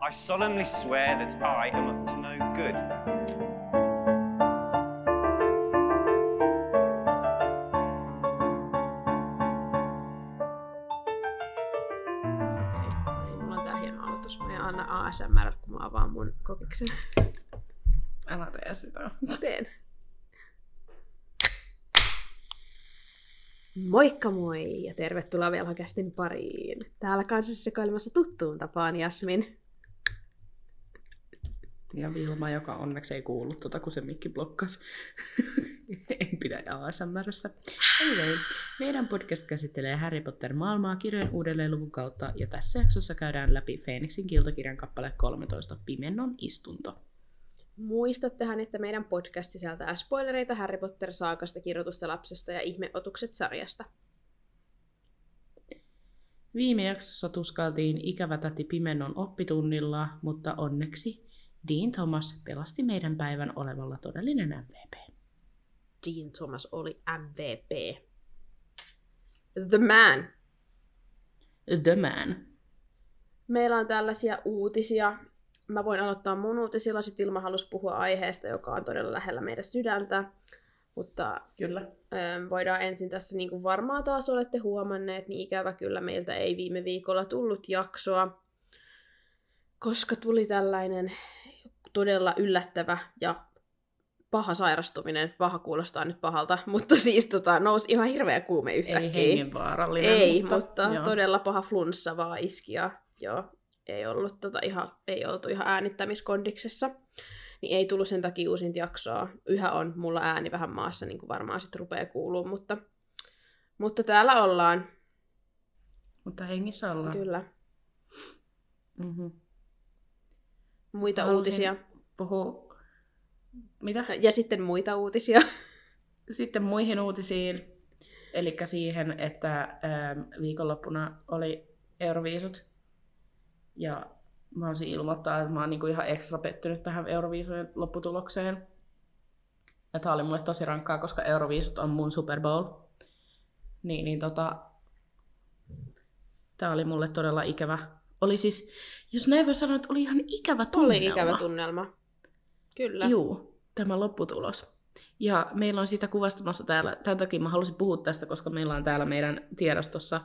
I solemnly swear that I am up to no good. Mulla on tää hieno aloitus. Mä en anna ASMR, kun mä avaan mun kokiksen. Älä tee sitä. Teen. Moikka moi ja tervetuloa Velhokästin pariin. Täällä kanssasi sekoilemassa tuttuun tapaan Jasmin. Ja Vilma, joka onneksi ei kuullut tuota, kun se mikki blokkas. en pidä ASMRstä. Anyway, meidän podcast käsittelee Harry Potter-maailmaa kirjojen uudelleenluvun kautta, ja tässä jaksossa käydään läpi Phoenixin kiltakirjan kappale 13, Pimennon istunto. Muistattehan, että meidän podcast sisältää spoilereita Harry Potter-saakasta, kirjoitusta lapsesta ja ihmeotukset sarjasta. Viime jaksossa tuskailtiin ikävä täti Pimennon oppitunnilla, mutta onneksi Dean Thomas pelasti meidän päivän olevalla todellinen MVP. Dean Thomas oli MVP. The man. The Man. Meillä on tällaisia uutisia. Mä voin aloittaa mun uutisilla, sit Ilma halusi puhua aiheesta, joka on todella lähellä meidän sydäntä. Mutta Kyllä. ähm, voidaan ensin tässä, niin kuin varmaan taas olette huomanneet, niin ikävä kyllä meiltä ei viime viikolla tullut jaksoa, koska tuli tällainen todella yllättävä ja paha sairastuminen. Paha kuulostaa nyt pahalta, mutta siis tota, nousi ihan hirveä kuume yhtäkkiä. Ei hengenvaarallinen. Ei, mutta, mutta joo. todella paha flunssa vaan iski ja joo, ei, ollut tota ihan, ei oltu ihan äänittämiskondiksessa. Niin ei tullut sen takia uusinta jaksoa. Yhä on mulla ääni vähän maassa, niin kuin varmaan sitten rupeaa kuuluu, mutta, mutta täällä ollaan. Mutta hengissä ollaan. Kyllä. Mm-hmm. Muita Halusin- uutisia. Puhu... Mitä? Ja sitten muita uutisia. Sitten muihin uutisiin. Eli siihen, että ähm, viikonloppuna oli Euroviisut. Ja mä olisin ilmoittaa, että mä oon niinku ihan ekstra pettynyt tähän Euroviisujen lopputulokseen. Ja tää oli mulle tosi rankkaa, koska Euroviisut on mun Super Bowl. Niin, niin tota... Tää oli mulle todella ikävä. Oli siis, jos näin voi sanoa, että oli ihan ikävä tunnelma. Oli ikävä tunnelma. Kyllä. Juu, tämä lopputulos. Ja meillä on siitä kuvastamassa täällä, tämän takia mä halusin puhua tästä, koska meillä on täällä meidän tiedostossa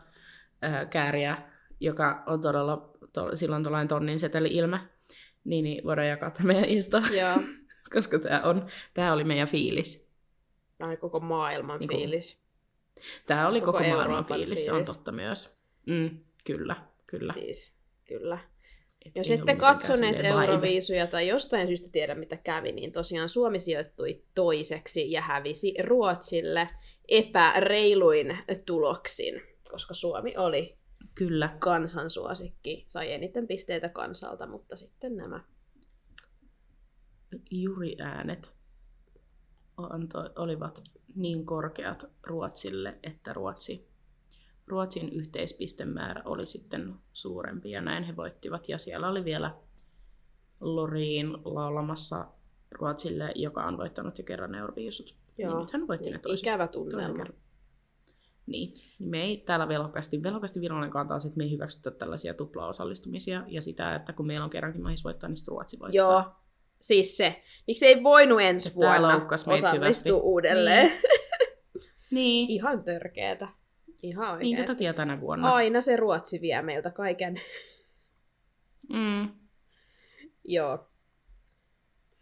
ää, kääriä, joka on todella, to, sillä on tuollainen tonnin seteli ilme, niin, niin voidaan jakaa tämä meidän Insta, Joo. koska tämä, on, tämä oli meidän fiilis. Tämä oli koko maailman Niinku, fiilis. Tämä oli Koko koko, maailman Euroopan fiilis, se on fiilis. totta myös. Mm, kyllä, kyllä. Siis, kyllä. Et Jos ette katsoneet. Euroviisuja tai jostain syystä tiedä, mitä kävi, niin tosiaan Suomi sijoittui toiseksi ja hävisi Ruotsille epäreiluin tuloksin, koska Suomi oli Kyllä, kansansuosikki, sai eniten pisteitä kansalta, mutta sitten nämä. juriäänet antoi, olivat niin korkeat Ruotsille, että Ruotsi, Ruotsin yhteispistemäärä oli sitten suurempi ja näin he voittivat. Ja siellä oli vielä Loriin laulamassa Ruotsille, joka on voittanut jo kerran Euroviisut. Niin Joo, nyt hän voitti ne niin, toisesta. ikävä tunnelma. Niin, niin me ei täällä velokasti, velokasti virallinen kantaa, että me ei hyväksytä tällaisia tuplaosallistumisia ja sitä, että kun meillä on kerrankin mahis voittaa, niin Ruotsi voittaa. Joo, siis se. Miksi ei voinut ensi vuonna osallistua uudelleen? Niin. Ihan törkeetä. Ihan Minkä oikeasti. takia tänä vuonna? Aina se Ruotsi vie meiltä kaiken. Mm. Joo.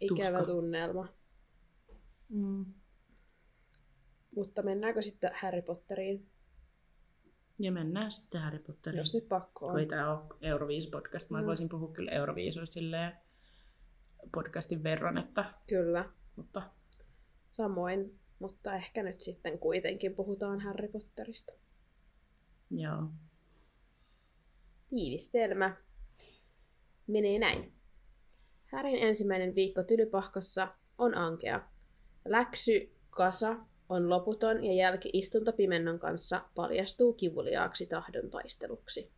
Ikävä Tuska. tunnelma. Mm. Mutta mennäänkö sitten Harry Potteriin, Ja mennään sitten Harry Potteriin. jos nyt pakko Kun ei on? tämä ole Euroviis-podcast. Mä Mm. voisin puhua kyllä Euroviisuista podcastin verran, että, Kyllä, mutta samoin. Mutta ehkä nyt sitten kuitenkin puhutaan Harry Potterista. Joo. Tiivistelmä menee näin. Härin ensimmäinen viikko tylypahkassa on ankea. Läksy kasa on loputon ja jälki istuntopimennon kanssa paljastuu kivuliaaksi tahdon-taisteluksi.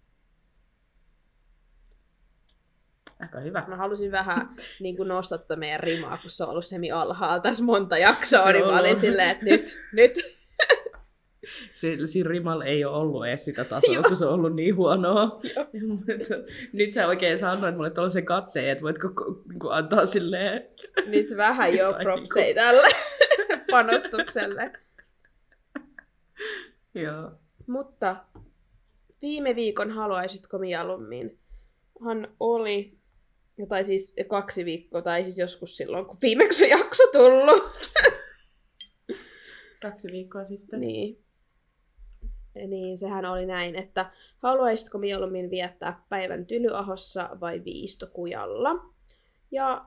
Aika hyvä. Mä halusin vähän niin kuin nostattaa meidän rimaa, kun se on ollut semi alhaalla tässä monta jaksoa, Se niin mä olin silleen, että nyt, nyt. siinä rimalla ei ole ollut edes sitä tasoa, kun se on ollut niin huonoa. Nyt sä oikein sanoit mulle tuollaisen katseen, että voitko niin antaa silleen... Nyt vähän jo propsei niinku- tälle panostukselle. Joo. Mutta viime viikon haluaisitko mieluummin? Han oli, tai siis kaksi viikkoa, tai siis joskus silloin, kun viimeksi on jakso tullut. Kaksi viikkoa sitten. Niin. Niin, sehän oli näin, että haluaisitko mieluummin viettää päivän Tylyahossa vai Viistokujalla? Ja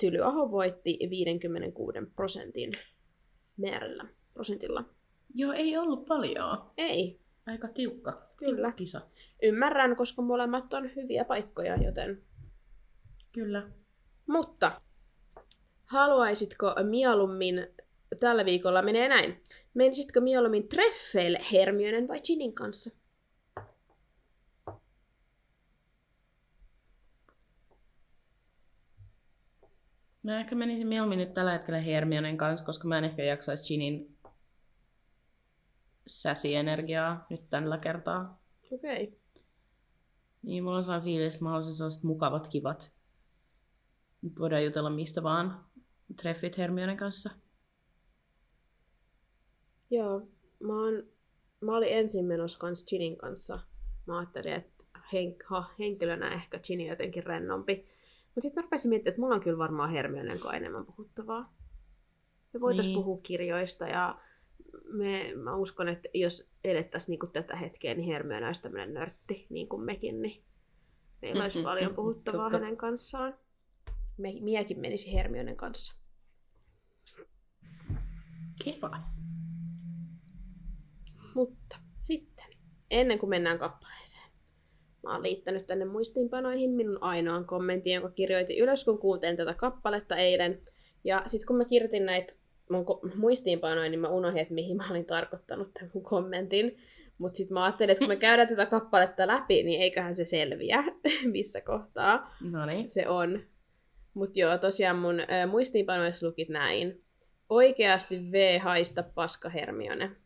Tylyaho voitti 56 prosentin määrällä, prosentilla. Joo, ei ollut paljon. Ei, Aika tiukka. Kyllä. Kisa. ymmärrän, koska molemmat on hyviä paikkoja, joten... Kyllä. Mutta haluaisitko mieluummin, tällä viikolla menee näin, menisitkö mieluummin treffeille Hermionen vai Ginin kanssa? Mä ehkä menisin mieluummin nyt tällä hetkellä Hermionen kanssa, koska mä en ehkä jaksaisi Ginin säsienergiaa nyt tällä kertaa. Okei. Okay. Niin, mulla on sellainen fiilis, että mä haluaisin sellaiset mukavat, kivat. Nyt voidaan jutella mistä vaan. Treffit Hermionen kanssa. Joo, mä, oon, mä olin ensin menossa kans Ginin kanssa. Mä ajattelin, että henk, ha, henkilönä ehkä on jotenkin rennompi. Mutta sitten mä rupesin miettimään, että mulla on kyllä varmaan Hermionen kuin enemmän puhuttavaa. Me voitaisiin Niin. puhua kirjoista ja me, mä uskon, että jos elettäisiin niinku tätä hetkeä, niin Hermione olisi tämmöinen nörtti, niin kuin mekin, niin meillä olisi Mm, mm, paljon puhuttavaa totta. hänen kanssaan. Me, miekin menisi Hermionen kanssa. Kiva. Mutta sitten, ennen kuin mennään kappaleeseen, mä oon liittänyt tänne muistiinpanoihin minun ainoan kommentin, jonka kirjoitin ylös, kun kuuntelin tätä kappaletta eilen. Ja sitten kun mä kirjoitin näitä mun ko- muistiinpanoja, niin mä unohdin, että mihin mä olin tarkoittanut tämän mun kommentin. Mutta sitten mä ajattelin, että kun me käydään tätä kappaletta läpi, niin eiköhän se selviä, missä kohtaa No niin. se on. Mutta joo, tosiaan mun ö, muistiinpanoissa lukit näin. Oikeasti V haista paska Hermione.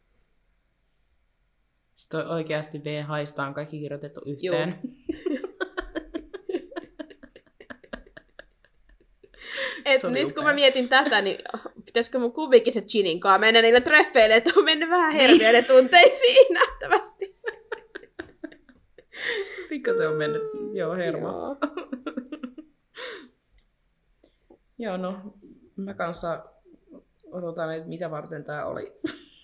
Sitten oikeasti V haista on kaikki kirjoitettu yhteen. Et nyt upea. kun mä mietin tätä, niin pitäisikö mun kuvikin se Ginin kaa mennä niille treffeille, että on mennyt vähän Hermione tunteisiin nähtävästi. Pikka se on mennyt, joo, hermo. Joo. Joo, no mä kanssa odotan, että mitä varten tää oli,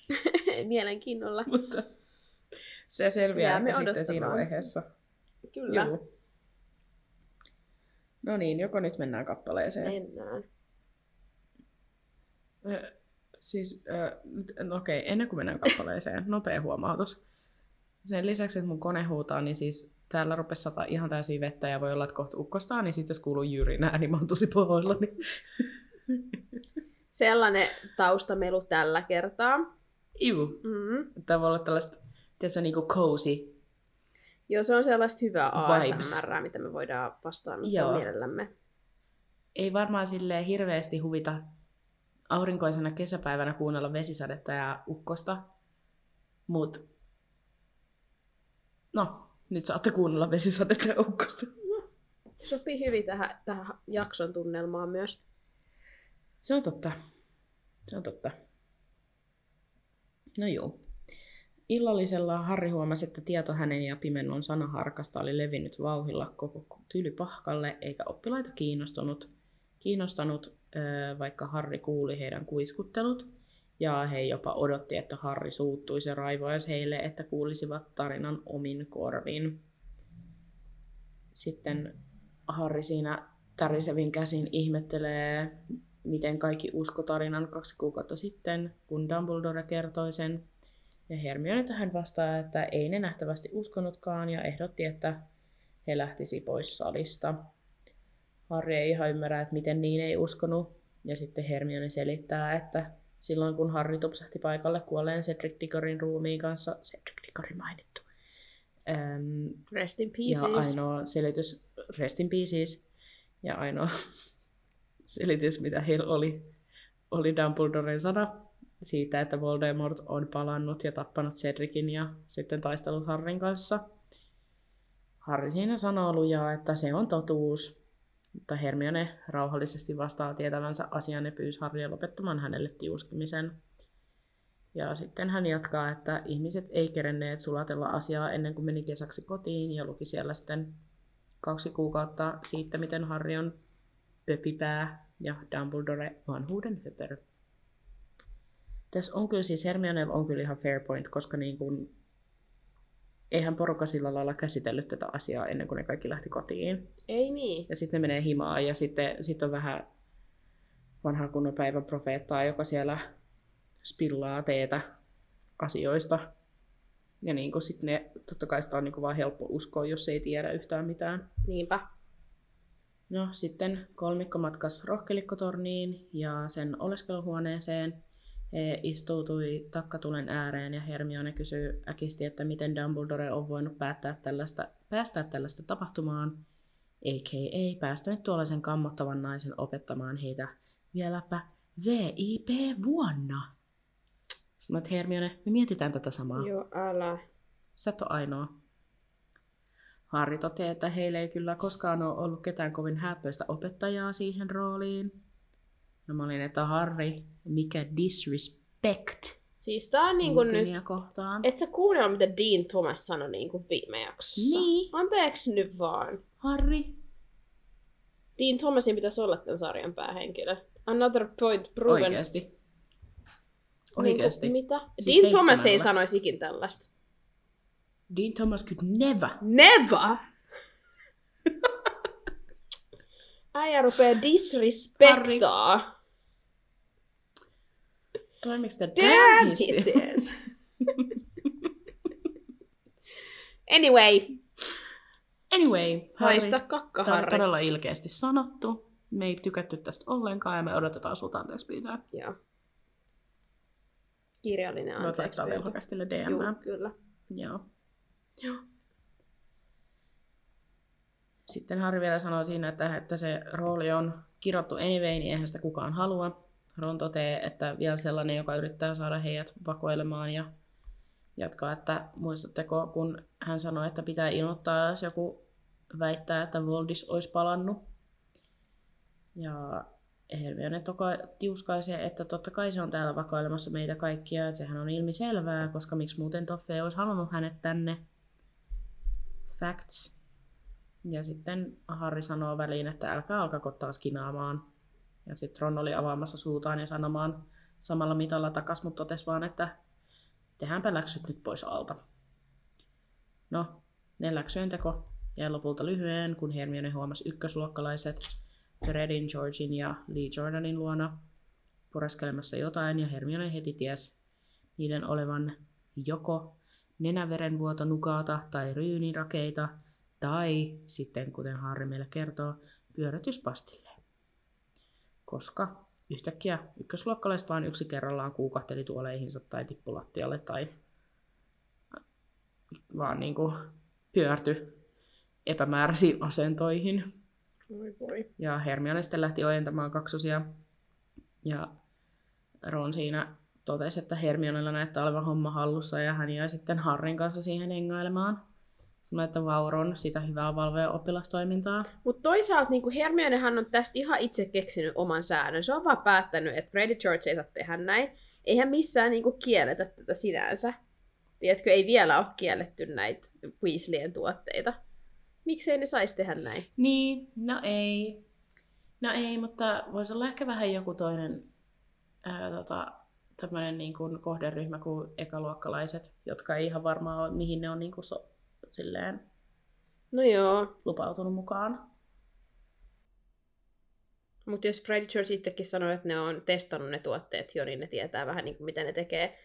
Mielenkiinnolla. mutta se selviää Jäämme ehkä sitten siinä vaiheessa. Kyllä. Joo. No niin, joko nyt mennään kappaleeseen. Mennään. Ö, Siis, nyt- no okei, ennen kuin mennään kappaleeseen, nopea huomautus. Sen lisäksi, että mun kone huutaa, niin siis täällä rupesi sata ihan täysin vettä ja voi olla, että kohta ukkostaa, niin sitten jos kuuluu jyrinää, niin mä oon tosi pahoillani. Sellainen taustamelu tällä kertaa. Iu. Mm. Tämä voi olla tällaista, tiedätkö, niinku cozy. Joo, se on sellaista hyvää. ASMR, mitä me voidaan vastaanottaa mielellämme. Ei varmaan silleen hirveästi huvita aurinkoisena kesäpäivänä kuunnella vesisadetta ja ukkosta, mut no, nyt saatte kuunnella vesisadetta ja ukkosta. Sopii hyvin tähän, tähän jakson tunnelmaan myös. Se on totta. Se on totta. No joo. Illallisella Harri huomasi, että tieto hänen ja Pimennon sanaharkasta oli levinnyt vauhilla koko tylypahkalle, eikä oppilaita kiinnostunut, kiinnostanut, vaikka Harri kuuli heidän kuiskuttelut. Ja he jopa odotti, että Harri suuttuisi ja raivoisi heille, että kuulisivat tarinan omin korvin. Sitten Harri siinä tärisevin käsin ihmettelee, miten kaikki usko tarinan kaksi kuukautta sitten, kun Dumbledore kertoi sen. Ja Hermione tähän vastaa, että ei ne nähtävästi uskonutkaan ja ehdotti, että he lähtisi pois salista. Harry ei ihan ymmärrä, että miten niin ei uskonut. Ja sitten Hermione selittää, että silloin kun Harry tupsahti paikalle kuolleen Cedric Diggorin ruumiin kanssa, Cedric Diggori mainittu, äm, Rest in ja pieces. ainoa selitys, rest in pieces, ja ainoa selitys, mitä heillä oli, oli Dumbledoren sana, siitä, että Voldemort on palannut ja tappanut Cedricin ja sitten taistellut Harrin kanssa. Harri siinä sanoo lujaa, että se on totuus, mutta Hermione rauhallisesti vastaa tietävänsä asian ja pyysi Harria lopettamaan hänelle tiuskimisen. Ja sitten hän jatkaa, että ihmiset ei kerenneet sulatella asiaa ennen kuin meni kesäksi kotiin ja luki siellä sitten kaksi kuukautta siitä, miten Harri on pöpipää ja Dumbledore vanhuuden höperö. Tässä on kyllä siis Hermionella on kyllä ihan fair point, koska niin kuin, eihän porukka sillä lailla käsitellyt tätä asiaa ennen kuin ne kaikki lähti kotiin. Ei niin. Ja sitten ne menee himaan ja sitten sit on vähän vanha kunnon päivän profeettaa, joka siellä spillaa teetä asioista. Ja niin kuin sit ne, totta kai sitä on niin kuin vaan helppo uskoa, jos ei tiedä yhtään mitään. Niinpä. No sitten kolmikko matkas rohkelikkotorniin ja sen oleskeluhuoneeseen. He istuutui takkatulen ääreen ja Hermione kysyi äkisti, että miten Dumbledore on voinut päättää tällaista, päästää tällaista tapahtumaan, a.k.a. päästänyt tuollaisen kammottavan naisen opettamaan heitä vieläpä VIP-vuonna. Sitten että Hermione, me mietitään tätä samaa. Joo, älä. Sä et ole ainoa. Harri toteaa, että heillä ei kyllä koskaan ole ollut ketään kovin häppöistä opettajaa siihen rooliin. No mä olin, että Harri, mikä disrespect Siis tää on niinku nyt... Kohtaan. Et sä kuunnella, mitä Dean Thomas sanoi niinku viime jaksossa. Niin. Anteeksi nyt vaan. Harri, Dean Thomasin pitäisi olla tämän sarjan päähenkilö. Another point proven. oikeesti. Oikeesti. Niinku, mitä? Siis Dean Thomas ei sanoisi ikin tällaista. Dean Thomas could never. Never! Äijä rupee disrespektaa. Toimiks tää Damn, damn says. Anyway, Anyway, haista Harri, kakka, Tämä Harri. todella ilkeästi sanottu. Me ei tykätty tästä ollenkaan ja me odotetaan sulta anteeksi pyytää. Joo. Kirjallinen Voit anteeksi. laittaa pyyntö. velhokastille DM. Joo, kyllä. Joo. Joo. Sitten Harri vielä sanoi siinä, että, että se rooli on kirottu anyway, niin eihän sitä kukaan halua. Ron toteaa, että vielä sellainen, joka yrittää saada heidät vakoilemaan ja jatkaa, että muistatteko, kun hän sanoi, että pitää ilmoittaa, jos joku väittää, että Voldis olisi palannut. Ja Hermione toka tiuskaisee, että totta kai se on täällä vakoilemassa meitä kaikkia, että sehän on ilmiselvää, koska miksi muuten Toffe olisi halunnut hänet tänne. Facts. Ja sitten Harri sanoo väliin, että älkää alkako taas kinaamaan. Ja sitten Ron oli avaamassa suutaan ja sanomaan samalla mitalla takas, mutta totesi vaan, että tehdäänpä läksyt nyt pois alta. No, ne läksyjen teko jäi lopulta lyhyen, kun Hermione huomasi ykkösluokkalaiset Fredin, Georgin ja Lee Jordanin luona pureskelemassa jotain, ja Hermione heti ties niiden olevan joko nenäverenvuoto nukaata tai ryynirakeita, tai sitten, kuten Harri meille kertoo, pyörätyspastille. Koska yhtäkkiä ykkösluokkalaiset vain yksi kerrallaan kuukahteli tuoleihinsa tai tippu lattialle tai vaan niinku pyörty epämääräisiin asentoihin. Voi voi. Ja Hermione sitten lähti ojentamaan kaksosia. Ja Ron siinä totesi, että Hermionella näyttää olevan homma hallussa ja hän jäi sitten Harrin kanssa siihen hengailemaan. Sanoi, että vau Ron, sitä hyvää valvoa ja oppilastoimintaa. Mutta toisaalta niin Hermionehan on tästä ihan itse keksinyt oman säännön. Se on vaan päättänyt, että Freddy George ei saa tehdä näin. Eihän missään niin kuin, kielletä tätä sinänsä. Tiedätkö, ei vielä ole kielletty näitä Weasleyen tuotteita. Miksei ne saisi tehdä näin? Niin, no ei. No ei, mutta voisi olla ehkä vähän joku toinen ää, tota, tämmöinen niin kuin kohderyhmä kuin ekaluokkalaiset, jotka ei ihan varmaan ole, mihin ne on niin kuin so, silleen No joo. lupautunut mukaan. Mutta jos Freddy George itsekin sanoo, että ne on testannut ne tuotteet jo, niin ne tietää vähän niin kuin, mitä ne tekee.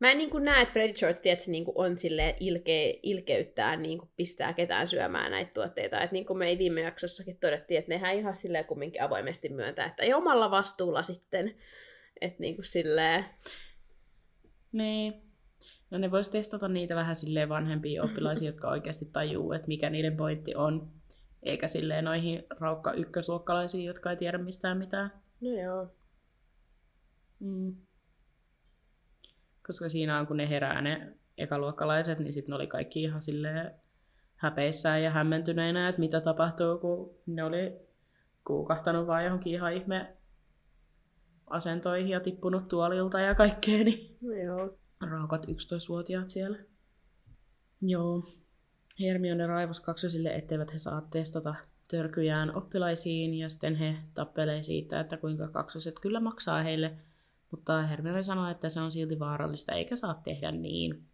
Mä en niin kuin näe, että Freddy George tiedätkö, niin kuin on silleen ilke, ilkeyttää niin kuin pistää ketään syömään näitä tuotteita. Et niin kuin me ei viime jaksossakin todettiin, että nehän ihan silleen kumminkin avoimesti myöntää, että ei omalla vastuulla sitten. Että niin kuin silleen, Niin. No ne vois testata niitä vähän silleen vanhempia oppilaisia, jotka oikeasti tajuu, että mikä niiden pointti on. Eikä silleen noihin raukka ykkösluokkalaisiin, jotka ei tiedä mistään mitään. no joo. Mm. Koska siinä on, kun ne herää ne ekaluokkalaiset, niin sitten ne oli kaikki ihan silleen häpeissään ja hämmentyneinä, että mitä tapahtuu, kun ne oli kuukahtanut vaan johonkin ihan ihme asentoihin ja tippunut tuolilta ja kaikkea, niin No joo. Raukat 11-vuotiaat siellä. Joo. Hermione raivos kaksosille, etteivät he saa testata törkyjään oppilaisiin, ja sitten he tappelee siitä, että kuinka kaksoset kyllä maksaa heille, mutta Hermione sanoi, että se on silti vaarallista, eikä saa tehdä niin.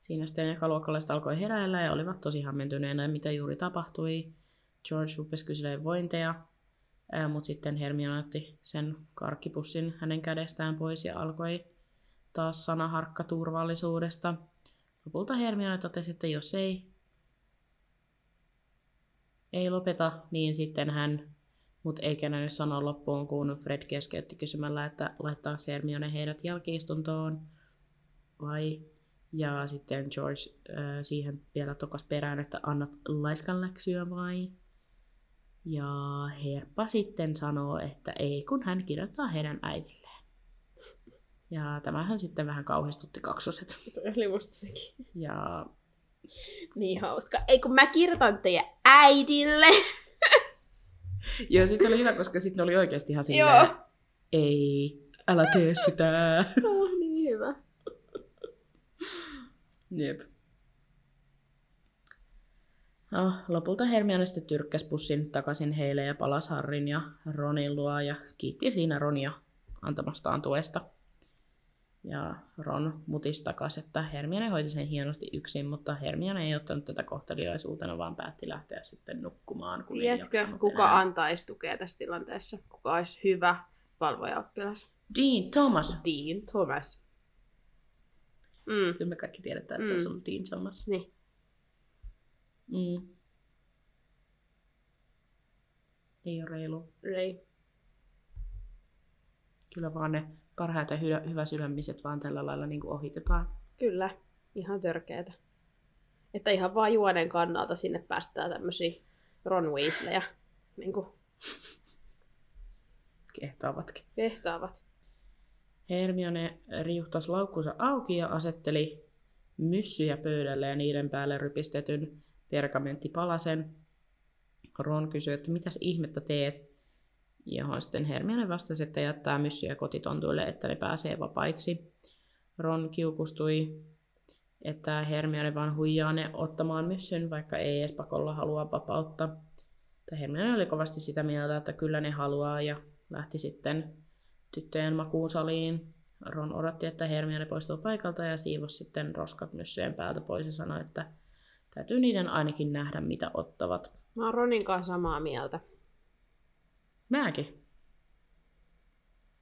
Siinä sitten ekaluokkalaiset alkoi heräillä ja olivat tosi hämmentyneenä, mitä juuri tapahtui. George rupesi kyselemään vointeja, mutta sitten Hermione otti sen karkkipussin hänen kädestään pois ja alkoi taas sanaharkka turvallisuudesta. Lopulta Hermione totesi, että jos ei, ei lopeta, niin sitten hän, mutta ei kenännyt sanoa loppuun, kun Fred keskeytti kysymällä, että laittaa Hermione heidät jälkiistuntoon vai ja sitten George äh, siihen vielä tokas perään, että annat laiskan läksyä vai? Ja Herppa sitten sanoo, että ei, kun hän kirjoittaa heidän äidilleen. Ja tämähän sitten vähän kauhistutti kaksoset. Toi oli musta Ja niin hauska. Ei kun mä kirjoitan teidän äidille. Joo, sit se oli hyvä, koska sitten oli oikeasti ihan silleen, Joo. ei, älä tee sitä. Oh, niin hyvä. Jep. No, lopulta Hermione sitten tyrkkäsi pussin takaisin heille ja palasi Harrin ja Ronin luo ja kiitti siinä Ronia antamastaan tuesta. Ja Ron mutisi takaisin, että Hermione hoiti sen hienosti yksin, mutta Hermione ei ottanut tätä kohteliaisuutena, vaan päätti lähteä sitten nukkumaan, kun Tiedätkö, kuka enää. antaisi tukea tässä tilanteessa? Kuka olisi hyvä valvojaoppilas? Dean Thomas. Dean Thomas. Mm. Kyllä me kaikki tiedetään, että se Mm. olisi ollut Dean Thomas. Niin. Mm. Ei ole reilu. Ei. Kyllä vaan ne parhaat ja hy- hyvä sydämiset vaan tällä lailla niin kuin ohitetaan. Kyllä. Ihan törkeetä. Että ihan vaan juonen kannalta sinne päästään tämmöisiä Ron Weasleyä niin kuin Kehtaavatkin. kehtaavat. Hermione riuhtasi laukkunsa auki ja asetteli myssyjä pöydälle ja niiden päälle rypistetyn pergamenttipalasen. Ron kysyi, että mitäs ihmettä teet? Johon sitten Hermione vastasi, että jättää myssyjä kotitontuille, että ne pääsee vapaiksi. Ron kiukustui, että Hermione vaan huijaa ne ottamaan myssyn, vaikka ei edes pakolla halua vapautta. Mutta Hermione oli kovasti sitä mieltä, että kyllä ne haluaa ja lähti sitten tyttöjen makuusaliin. Ron odotti, että Hermione poistuu paikalta ja siivosi sitten roskat myssyjen päältä pois ja sanoi, että täytyy niiden ainakin nähdä, mitä ottavat. Mä oon Ronin kanssa samaa mieltä. Mäkin.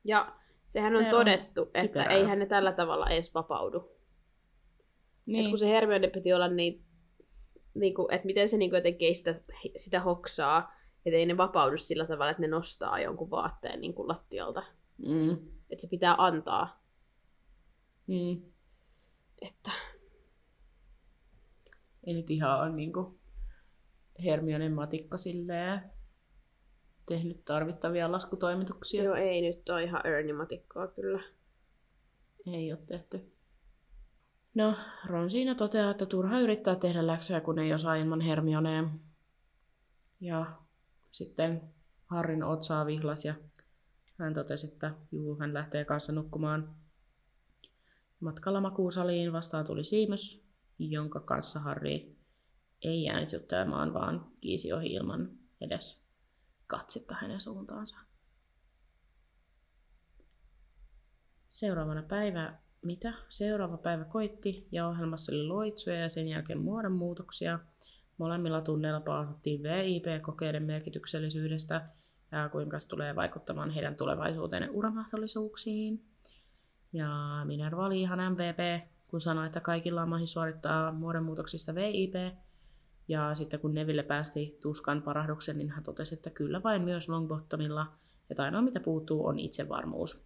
Ja sehän on Se on todettu, että typerää. eihän ne tällä tavalla edes vapaudu. Niin. Et kun se Hermione piti olla niin, niin kuin, että miten se niin kuin jotenkin ei sitä, sitä hoksaa, että ei ne vapaudu sillä tavalla, että ne nostaa jonkun vaatteen niin kuin lattialta. Mm. Että se pitää antaa. Mm. Että Ei nyt ihan ole niinku Hermionen matikka silleen tehnyt tarvittavia laskutoimituksia. joo, ei nyt ole ihan Ernie-matikkaa kyllä. Ei ole tehty. No, Ron siinä toteaa, että turha yrittää tehdä läksyjä, kun ei osaa ilman Hermionea. Ja sitten Harrin otsaa vihlas ja hän totesi, että juu, hän lähtee kanssa nukkumaan. Matkalla makuusaliin vastaan tuli Siimus, jonka kanssa Harri ei jäänyt juttelemaan, vaan kiisi ohi ilman edes katsetta hänen suuntaansa. Seuraavana päivä, mitä? Seuraava päivä koitti ja ohjelmassa oli loitsuja ja sen jälkeen muodonmuutoksia. Molemmilla tunneilla paasattiin VIP-kokeiden merkityksellisyydestä ja kuinka se tulee vaikuttamaan heidän tulevaisuuteen ja uramahdollisuuksiin. Ja Minerva oli ihan MVP, kun sanoi, että kaikilla on mahdollisuus suorittaa muodonmuutoksista VIP. Ja sitten kun Neville päästi tuskan parahduksen, niin hän totesi, että kyllä vain myös Longbottomilla. Ja ainoa mitä puuttuu on itsevarmuus.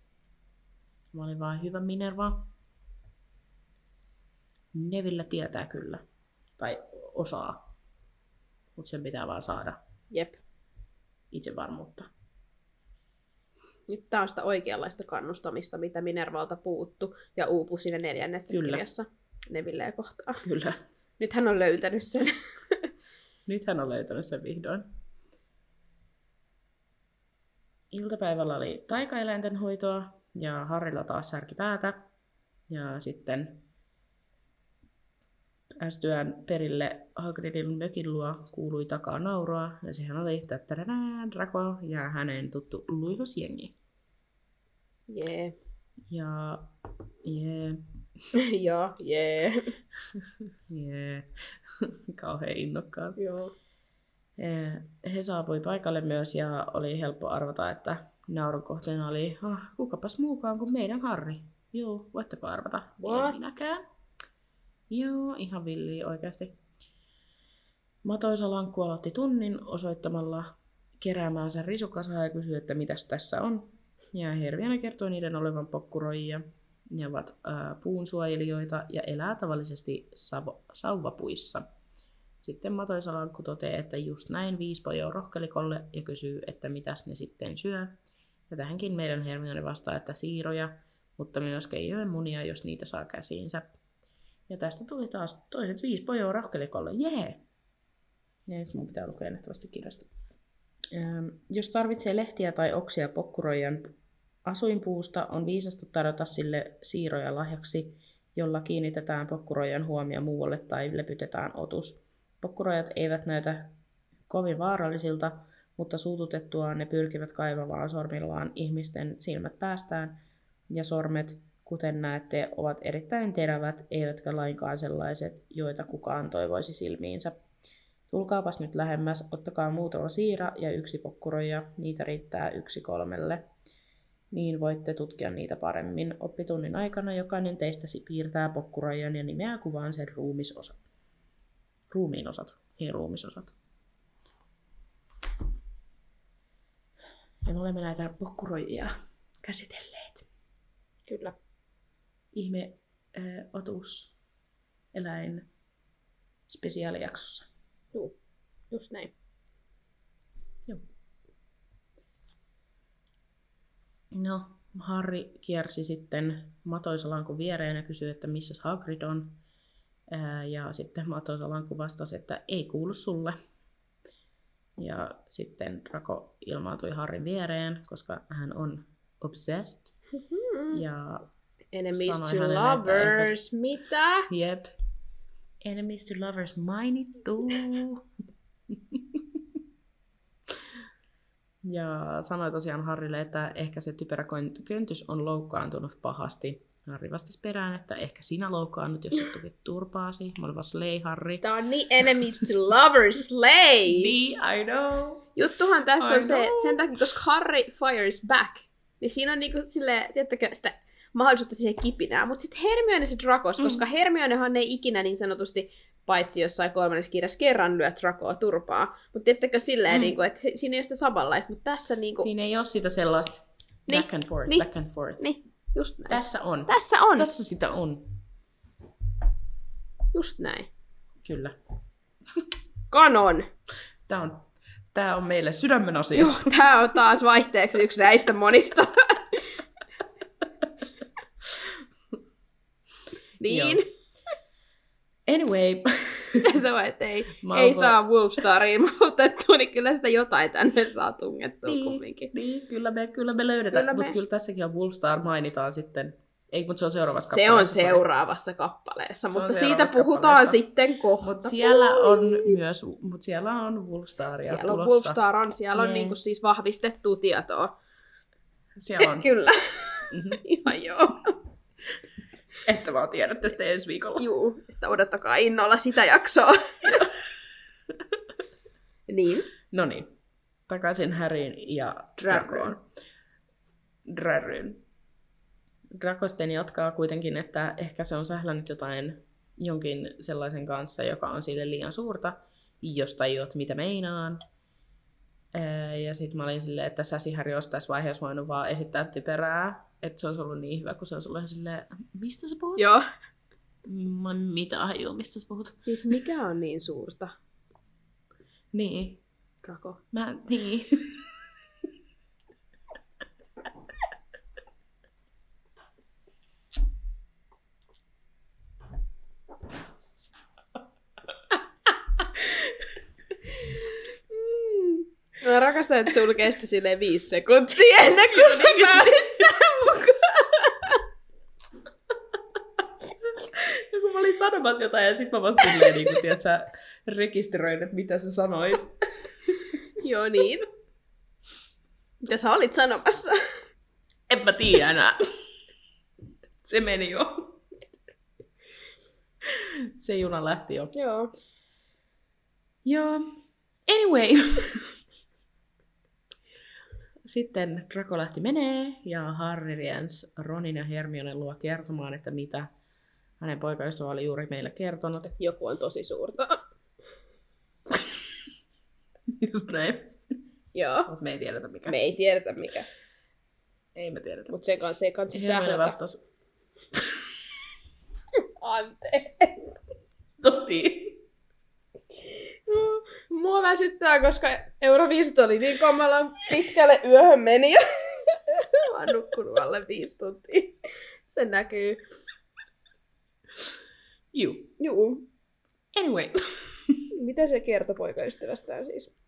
Mä olin vaan hyvä Minerva. Neville tietää kyllä. Tai osaa. Mutta sen pitää vaan saada Jep. itsevarmuutta. Nyt tää on sitä oikeanlaista kannustamista, mitä Minervalta puuttu ja uupu siinä neljännessä Kyllä. kirjassa Nevilleä kohtaan. Kyllä. Nyt hän on löytänyt sen. Nyt hän on löytänyt sen vihdoin. Iltapäivällä oli taikaeläinten hoitoa ja Harrilla taas särki päätä. Ja sitten päästyään perille Hagridin mökin luo kuului takaa nauroa, ja sehän oli tättäränää Draco ja hänen tuttu luihusjengi. Jee. Ja jee, Joo, jee. jee, kauhean innokkaat. Joo. He- He saapui paikalle myös ja oli helppo arvata, että naurun kohteena oli, ah, kukapas muukaan kuin meidän Harri. Joo, voitteko arvata? What? Minäkään. Joo, ihan villi oikeasti. Matoisa lankku aloitti tunnin osoittamalla keräämäänsä risukasaa ja kysyi, että mitäs tässä on. Ja Hermione kertoi niiden olevan pokkuroijia. Ne ovat ää, puunsuojelijoita ja elää tavallisesti savo- sauvapuissa. Sitten Matoisa lankku toteaa, että just näin viisi pojoa rohkelikolle ja kysyy, että mitäs ne sitten syö. Ja tähänkin meidän Hermione vastaa, että siiroja, mutta myös keijojen munia, jos niitä saa käsiinsä. Ja tästä tuli taas toiset viisi pojoa rohkelikolle. Jee! Ja nyt mun pitää lukea nähtävästi kirjasta. Ähm, jos tarvitsee lehtiä tai oksia pokkuroijan asuinpuusta, on viisasta tarjota sille siiroja lahjaksi, jolla kiinnitetään pokkuroijan huomio muualle tai lepytetään otus. Pokkurojat eivät näytä kovin vaarallisilta, mutta suututettua ne pyrkivät kaivamaan sormillaan ihmisten silmät päästään, ja sormet, kuten näette, ovat erittäin terävät, eivätkä lainkaan sellaiset, joita kukaan toivoisi silmiinsä. Tulkaapas nyt lähemmäs, ottakaa muutama siira ja yksi pokkuroja, niitä riittää yksi kolmelle. Niin voitte tutkia niitä paremmin. Oppitunnin aikana jokainen teistä piirtää pokkurojan ja nimeää kuvaan sen ruumisosat. Ruumiin osat, ei ruumisosat. Ja me olemme näitä pokkuroijia käsitelleet. Kyllä. Ihme äh, otus eläin spesiaalijaksossa. Juu. Just näin. No, Harri kiersi sitten Matoisalankun viereen ja kysyi, että missä Hagrid on. Ja sitten Matoisalanku vastasi, että ei kuulu sulle. Ja sitten Draco ilmaantui Harrin viereen, koska hän on obsessed. Ja Enemies to hänelle, että lovers. Mitä? jep, enemies to lovers mainittu. Ja sanoi tosiaan Harrille, että ehkä se typerä köntys on loukkaantunut pahasti. Harri vastasi perään, että ehkä sinä loukkaannut, jos et turpaasi. Mä olin vaan slay, Harri. Tää on niin enemies to lovers slay. Niin, I know. Juttuhan tässä I on se, know. että sen takia, koska Harry fires back, niin siinä on niinku silleen, tiedättekö, sitä mahdollisuutta siihen kipinään. Mutta sitten Hermione se Drakos, Mm. koska Hermionehan ei ikinä niin sanotusti, paitsi jossain kolmannessa kirjassa kerran lyö Drakoa turpaa. Mutta tiedättekö silleen, Mm. mm. niinku, että siinä ei ole sitä samanlaista, mutta tässä niinku, Siinä ei ole sitä sellaista Niin, back and forth, niin. back and forth. niin, just näin. Tässä on. Tässä on, Tässä sitä on. just näin. Kyllä. Kanon. Tämä on, tää on meille sydämen asia. Joo, tää on taas vaihteeksi yksi näistä monista. niin, Joo. Anyway, se on, että ei, Mä ei saa Wolfstariin muutettua, niin kyllä sitä jotain tänne saa tungettua Niin. kumminkin. niin, kyllä me, kyllä me löydetään. Me- Mutta kyllä tässäkin on Wolfstar mainitaan sitten. Ei, mutta se on seuraavassa Se on kappaleessa, seuraavassa kappaleessa, Se on mutta siitä puhutaan kappaleessa. sitten kohta. Mut siellä on myös, mut siellä on Wolfstaria siellä on tulossa. Wolfstar on, siellä on Niin. niinku siis vahvistettua tietoa. Siellä on. Kyllä, Mhm. ihan joo. Että vaan tiedätte sitten ensi viikolla. Juu, että odottakaa innolla sitä jaksoa. niin, No niin, takaisin Häriin ja Dragoon. Dragoon. Draco sitten jatkaa kuitenkin, että ehkä se on sählännyt jotain jonkin sellaisen kanssa, joka on sille liian suurta, josta ei ole, mitä meinaan. Ja sitten mä olin silleen, että Säsi Häri olisi tässä vaiheessa voinut vaan esittää typerää, että se olisi ollut niin hyvä, kun se olisi ollut ihan silleen, mistä sä puhut? Joo. Mulla ei mitään mistä sä puhut. Siis mikä on niin suurta? Niin. Rako. Mä, niin. Mm. Mä rakastan, että sulkee sitä silleen viisi sekuntia ennen kuin sä pääsit kun mä olin sanomassa jotain ja sit mä vasta silleen, niin kun, tiedät, sä rekisteröin, että mitä sä sanoit. Joo niin. Mitä sä olit sanomassa? En mä tiedä enää. Se meni jo. Se juna lähti jo. Joo. Joo. Anyway. Sitten Draco lähti menee ja Harry riens Ronin ja Hermione luo kertomaan, että mitä hänen poikaystävä oli juuri meille kertonut. Joku on tosi suurta. Just näin. Joo. Mutta me ei tiedetä mikä. Me ei tiedetä mikä. Ei me tiedetä. Mutta sen kanssa ei kansi sählätä. vastasi. Anteeksi. Niin. No, Mua väsyttää, koska Euroviisut oli niin kamalan pitkälle yöhön meni. Mä oon nukkunut alle viisi tuntia. Se näkyy. Juu. Juu. Anyway. Mitä se kertoi poikaystävästään siis?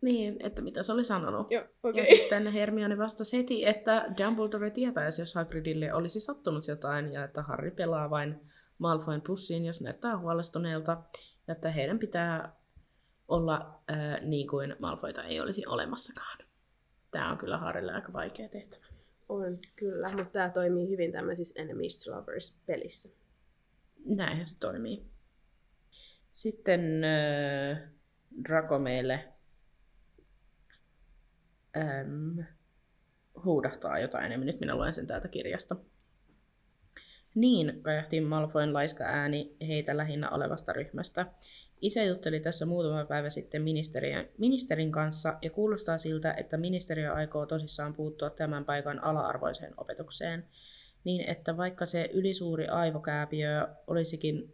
niin, että mitä se oli sanonut. Joo, okei. Ja sitten Hermione vastasi heti, että Dumbledore tietäisi, jos Hagridille olisi sattunut jotain, ja että Harry pelaa vain Malfoyn pussiin, jos näyttää huolestuneelta, ja että heidän pitää olla äh, niin kuin Malfoyta ei olisi olemassakaan. Tämä on kyllä Harrylle aika vaikea tehtävä. On, kyllä. Mutta tää toimii hyvin tämmöisissä Enemies to Lovers pelissä. Näinhän se toimii. Sitten äh, Draco meille äm, huudahtaa jotain, ja nyt minä luen sen täältä kirjasta. Niin, kajahti Malfoyn laiska ääni heitä lähinnä olevasta ryhmästä. Isä jutteli tässä muutama päivä sitten ministerin kanssa ja kuulostaa siltä, että ministeriö aikoo tosissaan puuttua tämän paikan ala-arvoiseen opetukseen. Niin, että vaikka se ylisuuri aivokääpiö olisikin,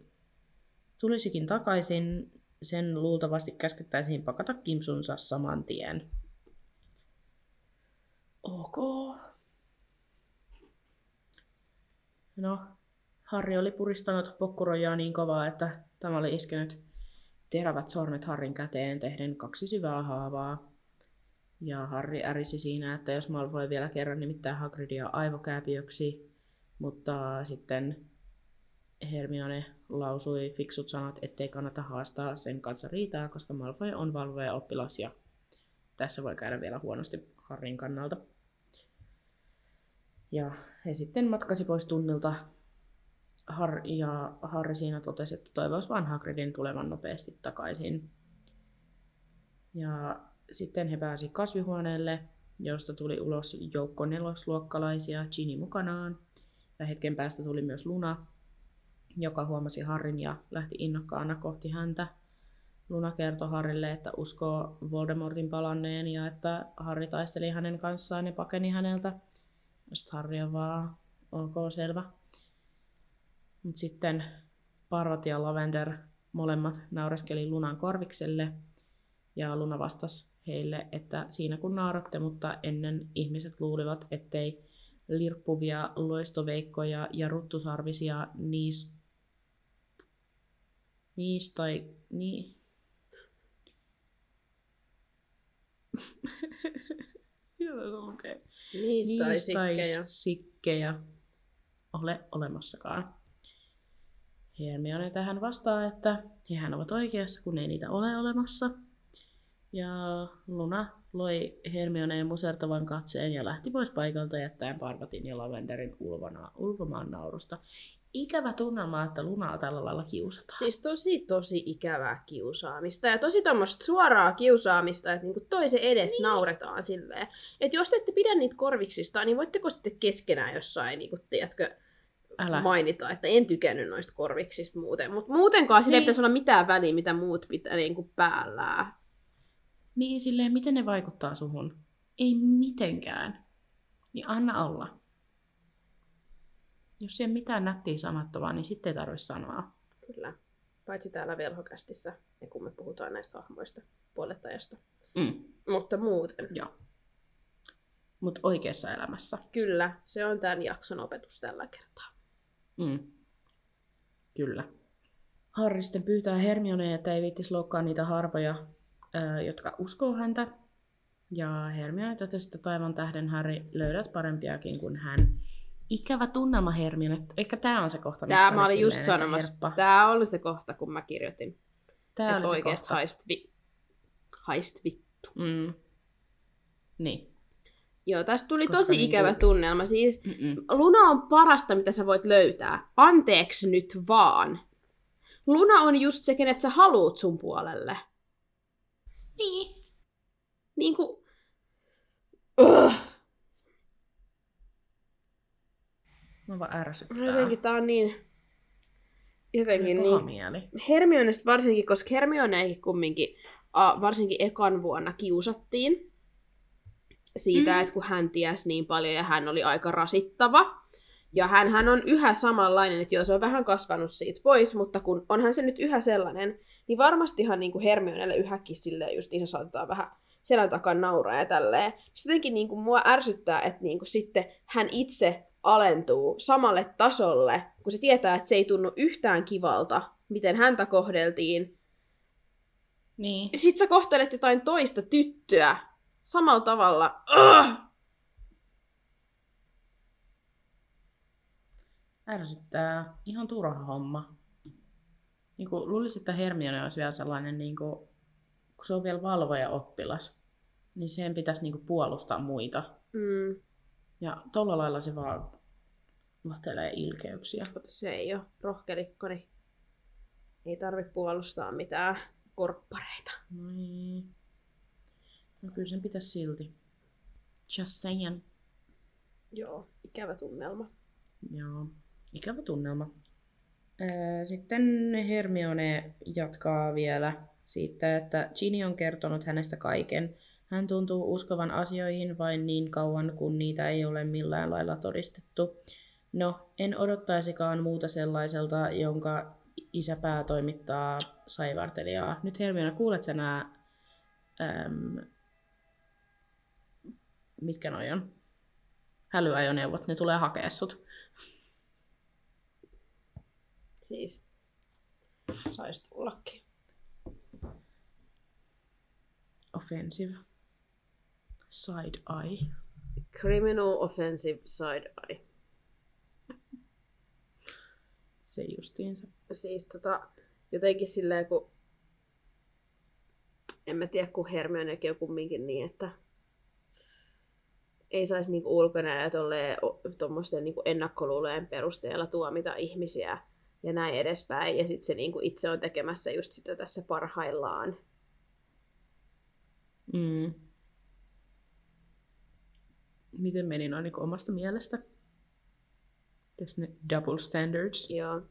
tulisikin takaisin, sen luultavasti käskettäisiin pakata kimsunsa saman tien. Ok. No, Harri oli puristanut pokkurojaa niin kovaa, että tämä oli iskenyt terävät sormet Harrin käteen tehden kaksi syvää haavaa. Ja Harri ärisi siinä, että jos Malfoy vielä kerran nimittää Hagridia aivokääpiöksi, mutta sitten Hermione lausui fiksut sanat, ettei kannata haastaa sen kanssa riitaa, koska Malfoy on valvoja oppilas ja tässä voi käydä vielä huonosti Harrin kannalta. Ja he sitten matkasi pois tunnilta. Har- ja Harri siinä totesi, että toivoisi vaan Hagridin tulevan nopeasti takaisin. Ja sitten he pääsi kasvihuoneelle, josta tuli ulos joukko nelosluokkalaisia Ginny mukanaan. Ja hetken päästä tuli myös Luna, joka huomasi Harrin ja lähti innokkaana kohti häntä. Luna kertoi Harrille, että uskoo Voldemortin palanneen ja että Harri taisteli hänen kanssaan ja pakeni häneltä. Sitten Harri on vaan, ok, selvä. Mutta sitten Parvat ja Lavender molemmat naureskeli Lunan korvikselle ja Luna vastasi heille, että siinä kun nauratte, mutta ennen ihmiset luulivat, ettei lirppuvia loistoveikkoja ja ruttusarvisia niis... Niis tai... Niistä tai sikkejä. sikkejä ole olemassakaan. Hermione tähän vastaa, että hehän ovat oikeassa, kun ei niitä ole olemassa. Ja Luna loi Hermioneen musertavan katseen ja lähti pois paikalta jättäen Parvatin ja Lavenderin ulvana, ulvomaan naurusta. Ikävä tunnelma, että Lunaa tällä lailla kiusataan. Siis tosi, tosi ikävää kiusaamista ja tosi tämmöistä suoraa kiusaamista, että niinku toisen edes niin. nauretaan silleen. Että jos te ette pidä niitä korviksista, niin voitteko sitten keskenään jossain, niinku, tiedätkö, Älä. mainita, että en tykännyt noista korviksista muuten. Mutta muutenkaan sillä ei Niin. pitäisi olla mitään väliä, mitä muut pitää niinku päällään. Niin silleen, miten ne vaikuttaa suhun? Ei mitenkään. Niin anna olla. Jos ei mitään nättiä sanottavaa, niin sitten ei tarvitse sanoa. Kyllä. Paitsi täällä velhokästissä, ja kun me puhutaan näistä hahmoista puolet ajasta. Mm. Mutta muuten. Joo. Mutta oikeassa elämässä. Kyllä, se on tämän jakson opetus tällä kertaa. Mm. Kyllä. Harry sitten pyytää Hermionea, että ei viittis loukkaa niitä harvoja, jotka uskoo häntä. Ja Hermione totesi, että taivaan tähden Harry löydät parempiakin kuin hän. Ikävä tunnelma Hermione. Ehkä tämä on se kohta, missä Tää sä mä olit olin just sanomassa. herppa. Tää oli se kohta, kun mä kirjoitin. Että oli se oikeesti kohta. haist, vi... haist vittu. Mm. Niin. Joo, tästä tuli Koska tosi niinku- ikävä tunnelma. Siis Mm-mm. Luna on parasta, mitä sä voit löytää. Anteeksi nyt vaan. Luna on just se, kenet sä haluut sun puolelle. Niin. Niinku... Ugh. Mä vaan ärsyttää. Jotenkin tää on niin... Jotenkin niin... mieli. Hermionesta varsinkin, koska Hermioneihin kumminkin, a, varsinkin ekan vuonna kiusattiin siitä, Mm. mm. että kun hän tiesi niin paljon ja hän oli aika rasittava. Ja hän, hän on yhä samanlainen, että joo, se on vähän kasvanut siitä pois, mutta kun onhan se nyt yhä sellainen, niin varmastihan niin kuin Hermionelle yhäkin silleen just ihan saatetaan vähän selän takan nauraa ja tälleen. Sitten jotenkin niin kuin mua ärsyttää, että niin kuin sitten hän itse alentuu samalle tasolle, kun se tietää, että se ei tunnu yhtään kivalta, miten häntä kohdeltiin. Niin. Sitten sä kohtelet jotain toista tyttöä samalla tavalla. Ugh! Ärsyttää. Ihan turha homma. Niin kuin, luulisin, että Hermione olisi vielä sellainen, niin kuin, kun se on vielä valvoja oppilas, niin sen pitäisi niin kuin, puolustaa muita. Mm, Ja tolla lailla se vaan latelee ilkeyksiä. mutta se ei ole rohkelikko, niin ei tarvi puolustaa mitään korppareita. No niin. No kyllä sen pitäisi silti. Just saying. Joo, ikävä tunnelma. Joo, ikävä tunnelma. Ää, Sitten Hermione jatkaa vielä siitä, että Ginny on kertonut hänestä kaiken. Hän tuntuu uskovan asioihin vain niin kauan, kun niitä ei ole millään lailla todistettu. No, en odottaisikaan muuta sellaiselta, jonka isäpää toimittaa saivartelijaa. Nyt Hermione, kuulet sä nää... Äm, mitkä noi on? Hälyajoneuvot, ne tulee hakea sut. Siis saisi tullakin. Offensive. Side eye. Criminal offensive side eye. Se justiinsa. Siis tota, jotenkin silleen, kun en mä tiedä, kun Hermionekin on kumminkin niin, että ei saisi niinku ulkona ja tommosten niinku ennakkoluulojen perusteella tuomita ihmisiä ja näin edespäin. Ja sitten se niinku itse on tekemässä just sitä tässä parhaillaan. Mm. Miten meni noin niin omasta mielestä? Tässä ne double standards. Joo.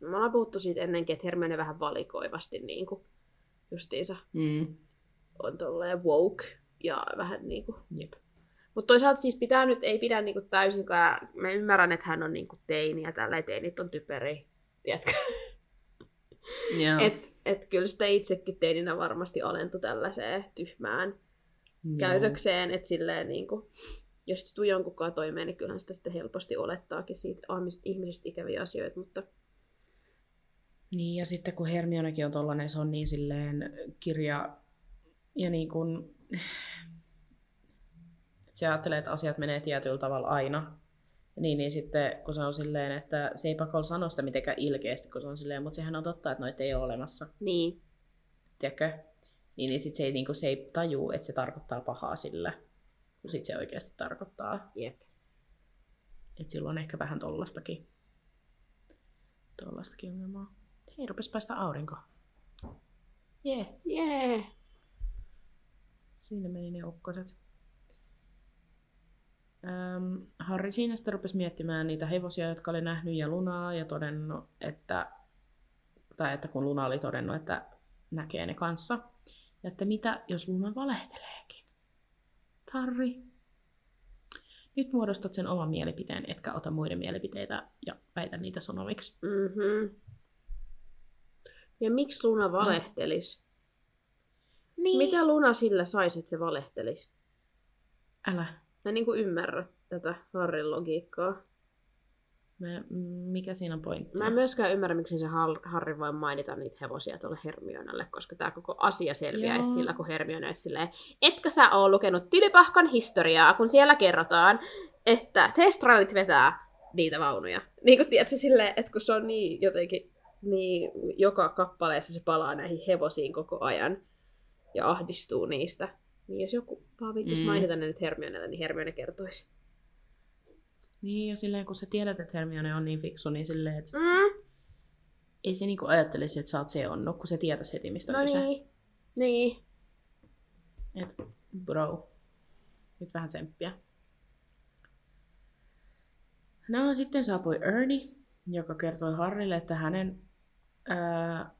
Me ollaan puhuttu siitä ennenkin, että Hermione vähän valikoivasti niinku justiinsa Mm. on tolleen woke ja vähän niinku Jep. Mutta toisaalta siis pitää nyt, ei pidä niinku täysinkään, mä ymmärrän, että hän on niinku teini ja tällä teinit on typeri, tiedätkö? Joo. Et, et kyllä sitä itsekin teininä varmasti alentui tällaiseen tyhmään Joo. käytökseen, että silleen niinku, jos sit tuu jonkunkaan toimeen, niin kyllähän sitä sitten helposti olettaakin siitä ihmisistä ikäviä asioita, mutta Niin, ja sitten kun Hermionekin on tollanen, se on niin silleen kirja ja niin kuin, se ajattelee, että asiat menee tietyllä tavalla aina. Niin, niin sitten kun se on silleen, että se ei pakolla sano sitä mitenkään ilkeästi, kun se on silleen, mutta sehän on totta, että noita ei ole olemassa. niin, Tiedätkö? Niin, niin sitten se ei, niin kuin, se ei tajuu, että se tarkoittaa pahaa sillä, kun sitten se oikeasti tarkoittaa. jep. Että silloin ehkä vähän tollastakin, tollastakin ongelmaa. Hei, rupes päästä aurinko. Jee. Yeah. Jee! Yeah. Siinä meni ne ukkoset. Öm, Harri siinä sitten rupesi miettimään niitä hevosia, jotka oli nähnyt ja Lunaa ja todennut, että, tai että kun Luna oli todennut, että näkee ne kanssa. Ja että mitä, jos Luna valehteleekin? Harri, nyt muodostat sen oman mielipiteen, etkä ota muiden mielipiteitä ja väitä niitä sun omiksi. Mm-hmm. Ja miksi Luna valehtelis? Niin. Mitä Luna sillä saisi, että se valehtelis? Älä. Mä en niin kuin ymmärrä tätä Harrin logiikkaa. Mä, mikä siinä on pointti? Mä en myöskään ymmärrä, miksi se Har- Harry voi mainita niitä hevosia tuolle Hermionalle, koska tämä koko asia selviäisi Joo. sillä, kun Hermione olisi silleen, etkö sä oo lukenut Tylypahkan historiaa, kun siellä kerrotaan, että testraalit vetää niitä vaunuja. Niin kuin tiedätkö silleen, että kun se on niin jotenkin, niin joka kappaleessa se palaa näihin hevosiin koko ajan ja ahdistuu niistä. Niin jos joku vaan viittisi Mm. mainita ne nyt Hermionelle, niin Hermione kertoisi. Niin, ja silleen kun sä tiedät, että Hermione on niin fiksu, niin silleen, että Mm. ei se niinku ajattelisi, että sä oot se onnu, kun se tietäisi heti, mistä No on kyse. niin. Niin. Et, bro, nyt vähän tsemppiä. No sitten saapui Ernie, joka kertoi Harrille, että hänen ää,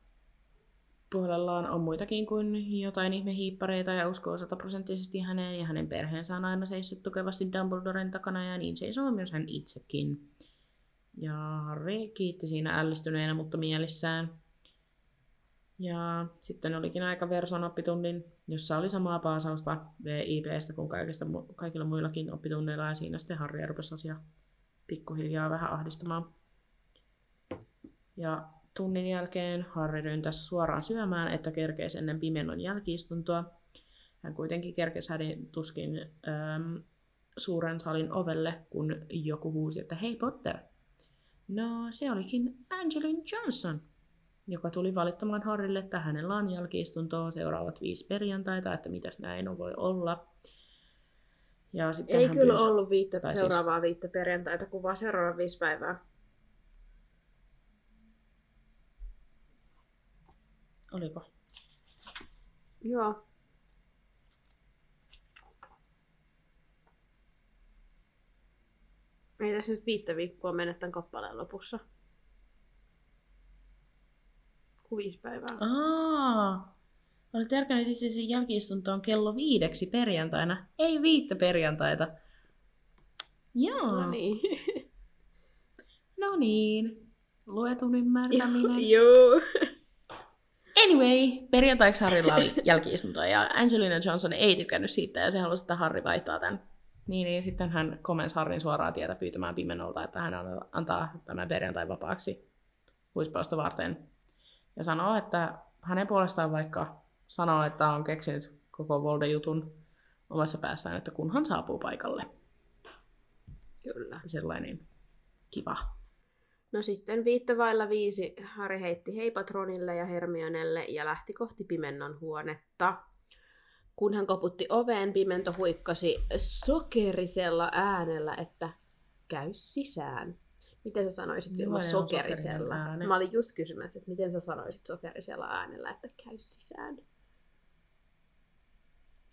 puolellaan on muitakin kuin jotain ihmehiippareita ja uskoo sataprosenttisesti häneen ja hänen perheensä on aina seissyt tukevasti Dumbledoren takana ja niin seisoo myös hän itsekin. Ja Harry kiitti siinä ällistyneenä, mutta mielissään. Ja sitten olikin aika Verson oppitunnin, jossa oli samaa paasausta VIPstä kuin kaikista, kaikilla muillakin oppitunneilla, ja siinä sitten Harry rupesi asia pikkuhiljaa vähän ahdistamaan. Ja tunnin jälkeen Harry ryntäsi suoraan syömään, että kerkeisi ennen pimennon jälkiistuntoa. Hän kuitenkin kerkesi hädin tuskin äm, suuren salin ovelle, kun joku huusi, että hei Potter. No, se olikin Angelin Johnson joka tuli valittamaan Harrille, että hänellä on jälkiistuntoa seuraavat viisi perjantaita, että mitäs näin on voi olla. Ja sitten Ei hän kyllä pyysi- ollut viittä, siis- seuraavaa viittä perjantaita, kun vaan seuraava viisi päivää. Oliko? Joo. Ei tässä nyt viittä viikkoa mennä tämän kappaleen lopussa. Kuin viisi päivää. Aa, olet järkännyt itse asiassa jälkiistunto on kello viideksi perjantaina. Ei viittä perjantaita. Joo. No niin. No niin. Luetun ymmärtäminen. Joo. Anyway, perjantaiksi Harrilla oli jälkiistuntoa ja Angelina Johnson ei tykännyt siitä ja se halusi, että Harry vaihtaa tämän. Niin, niin sitten hän komensi Harrin suoraan tietä pyytämään Pimenolta, että hän an- antaa tämän perjantai vapaaksi huispausta varten. Ja sanoo, että hänen puolestaan vaikka sanoo, että on keksinyt koko Volde-jutun omassa päässään, että kunhan saapuu paikalle. Kyllä. Sellainen kiva. No sitten viittä vailla viisi Harry heitti hei patronille ja Hermionelle ja lähti kohti pimennon huonetta. Kun hän koputti oveen, pimento huikkasi sokerisella äänellä, että käy sisään. Miten sä sanoisit Vilma on sokerisella? Mä olin just kysymässä, että miten sä sanoisit sokerisella äänellä, että käy sisään.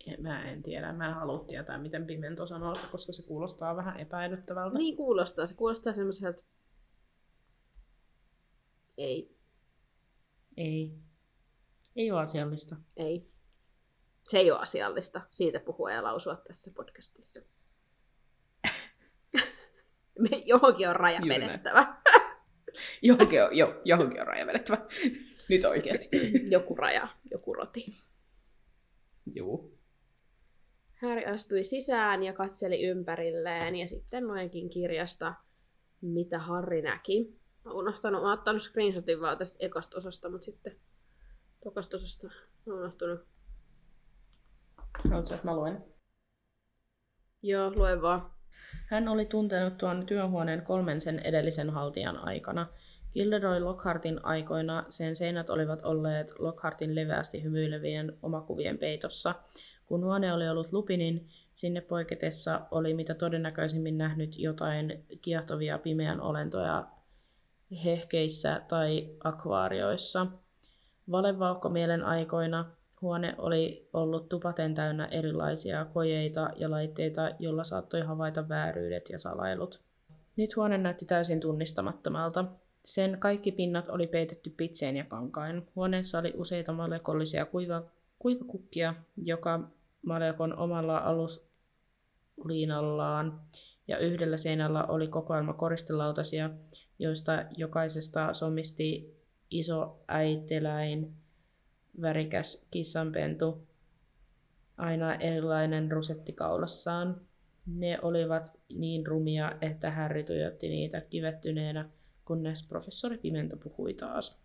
En- Mä en tiedä, mä en halua tietää, miten Pimento sanoo sitä, koska se kuulostaa vähän epäilyttävältä. Niin kuulostaa. Se kuulostaa semmoiselta... Ei, Ei. Ei ole asiallista. ei. Se ei ole asiallista siitä puhua ja lausua tässä podcastissa. Me johonkin on raja Juuri vedettävä. Johonkin on, jo, johonkin on raja vedettävä. Nyt oikeasti. joku raja, joku roti. Juu. Harry astui sisään ja katseli ympärilleen ja sitten luenkin kirjasta, mitä Harry näki. Mä unohtanut, mä oon ottanut screenshotin vaan tästä ekasta osasta, mutta sitten tokasta osasta mä oon unohtunut. Haluatko, että mä luen? Joo, luen vaan. Hän oli tuntenut tuon työhuoneen kolmen sen edellisen haltijan aikana. Gilderoy Lockhartin aikoina sen seinät olivat olleet Lockhartin leveästi hymyilevien omakuvien peitossa. Kun huone oli ollut Lupinin, sinne poiketessa oli mitä todennäköisimmin nähnyt jotain kiehtovia pimeän olentoja hehkeissä tai akvaarioissa. Valevaukkomielen aikoina huone oli ollut tupaten täynnä erilaisia kojeita ja laitteita, joilla saattoi havaita vääryydet ja salailut. Nyt huone näytti täysin tunnistamattomalta. Sen kaikki pinnat oli peitetty pitseen ja kankain. Huoneessa oli useita malekollisia kuiva, kuivakukkia, joka malekon omalla alusliinallaan, ja yhdellä seinällä oli kokoelma koristelautasia, joista jokaisesta somisti iso äiteläin, värikäs kissanpentu, aina erilainen rusetti kaulassaan. Ne olivat niin rumia, että Harry tuijotti niitä kivettyneenä, kunnes professori Pimento puhui taas.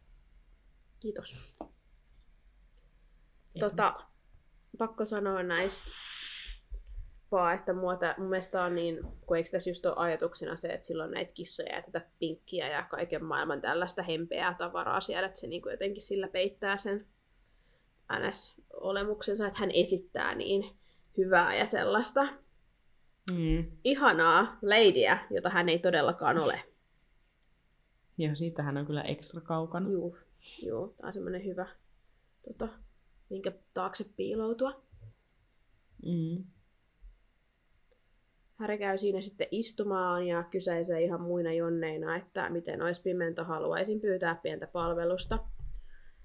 Kiitos. Tota, pakko sanoa näistä vaan, että mua tää, mun mielestä on niin, kun eikö tässä just ole ajatuksena se, että silloin näitä kissoja ja tätä pinkkiä ja kaiken maailman tällaista hempeää tavaraa siellä, että se niin kuin jotenkin sillä peittää sen NS-olemuksensa, että hän esittää niin hyvää ja sellaista Mm. ihanaa ladyä, jota hän ei todellakaan ole. Ja siitähän on kyllä ekstra kaukana. Juu, juu tämä on semmoinen hyvä, tota, minkä taakse piiloutua. Mm. Häri käy siinä sitten istumaan ja kyseisee ihan muina jonneina, että miten olisi pimento haluaisin pyytää pientä palvelusta.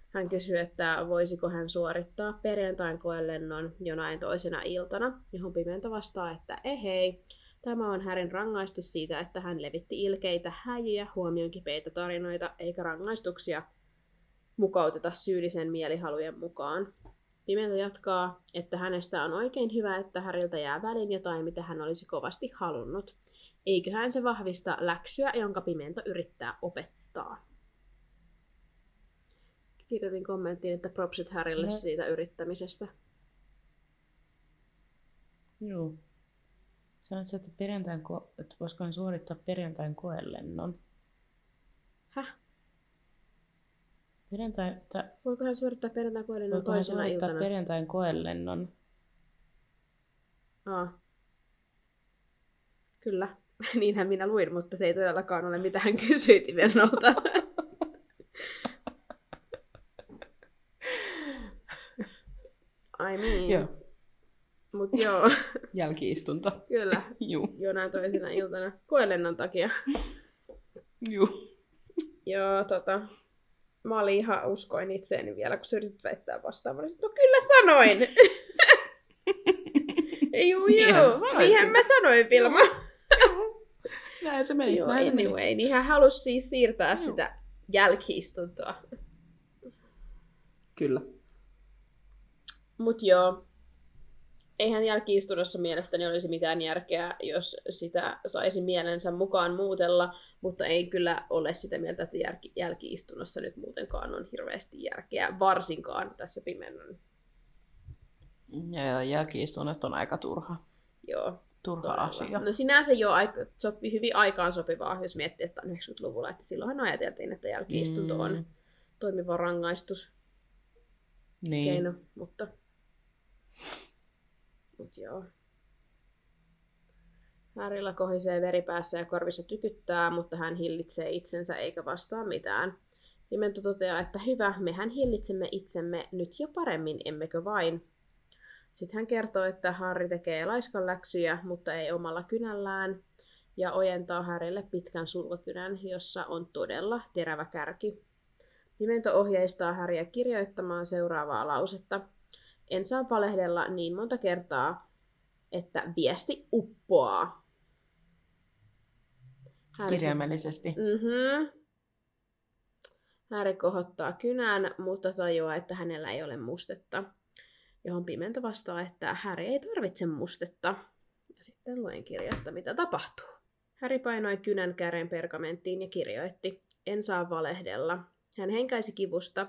Hän kysyy, että voisiko hän suorittaa perjantain koelennon jonain toisena iltana, johon Pimento vastaa, että ehei, tämä on Härin rangaistus siitä, että hän levitti ilkeitä, häijyjä, huomionkipeitä tarinoita, eikä rangaistuksia mukauteta syyllisen mielihalujen mukaan. Pimento jatkaa, että hänestä on oikein hyvä, että Häriltä jää väliin jotain, mitä hän olisi kovasti halunnut. Eiköhän se vahvista läksyä, jonka Pimento yrittää opettaa. Kirjoitin kommenttiin, että propsit Harrylle No. siitä yrittämisestä. Joo. Se, että, perjantain ko- että voisiko hän suorittaa perjantain koelennon. Häh? Perjantai, että Voiko hän suorittaa perjantai koelennon voiko hän toisena suorittaa iltana? perjantain koelennon? Aa. Kyllä. Niinhän minä luin, mutta se ei todellakaan ole mitä hän kysyi Timennolta. I mean. Joo. Mut joo, Jälkiistunto. kyllä. Juu. Jonain toisena iltana. Koelennon takia. Juu. Joo, tota. Mä olin ihan uskoin itseäni vielä, kun sä yritit väittää vastaan. Mä no kyllä sanoin. Juu, sanoit. Niinhän mä sanoin, Vilma. Näin se meni. Joo, Näin se meni. anyway, niin hän halusi siis siirtää Joo. sitä jälkiistuntoa. Kyllä. Mut joo, eihän jälkiistunnossa mielestäni olisi mitään järkeä, jos sitä saisi mielensä mukaan muutella, mutta ei kyllä ole sitä mieltä, että järki- jälkiistunnossa nyt muutenkaan on hirveästi järkeä, varsinkaan tässä pimennon. Ja, jälkiistunnot on aika turha, Joo, turha todella. asia. No sinänsä jo aika, sopii hyvin aikaan sopivaa, jos miettii, että on 90-luvulla, että silloinhan ajateltiin, että jälkiistunto on Mm, toimiva rangaistus. niin. keino, mutta... Mut joo. Harrylla kohisee veri päässä ja korvissa tykyttää, mutta hän hillitsee itsensä eikä vastaa mitään. Pimento toteaa, että hyvä, mehän hillitsemme itsemme nyt jo paremmin, emmekö vain? Sitten hän kertoo, että Harry tekee laiskan läksyjä, mutta ei omalla kynällään, ja ojentaa Harrylle pitkän sulkakynän, jossa on todella terävä kärki. Pimento ohjeistaa Häriä kirjoittamaan seuraavaa lausetta. En saa valehdella niin monta kertaa, että viesti uppoaa. Häri, Kirjaimellisesti. mm-hmm. Häri kohottaa kynän, mutta tajuaa, että hänellä ei ole mustetta. Johon Pimento vastaa, että Häri ei tarvitse mustetta. Ja sitten luen kirjasta, mitä tapahtuu. Häri painoi kynän käden pergamenttiin ja kirjoitti, en saa valehdella. Hän henkäisi kivusta.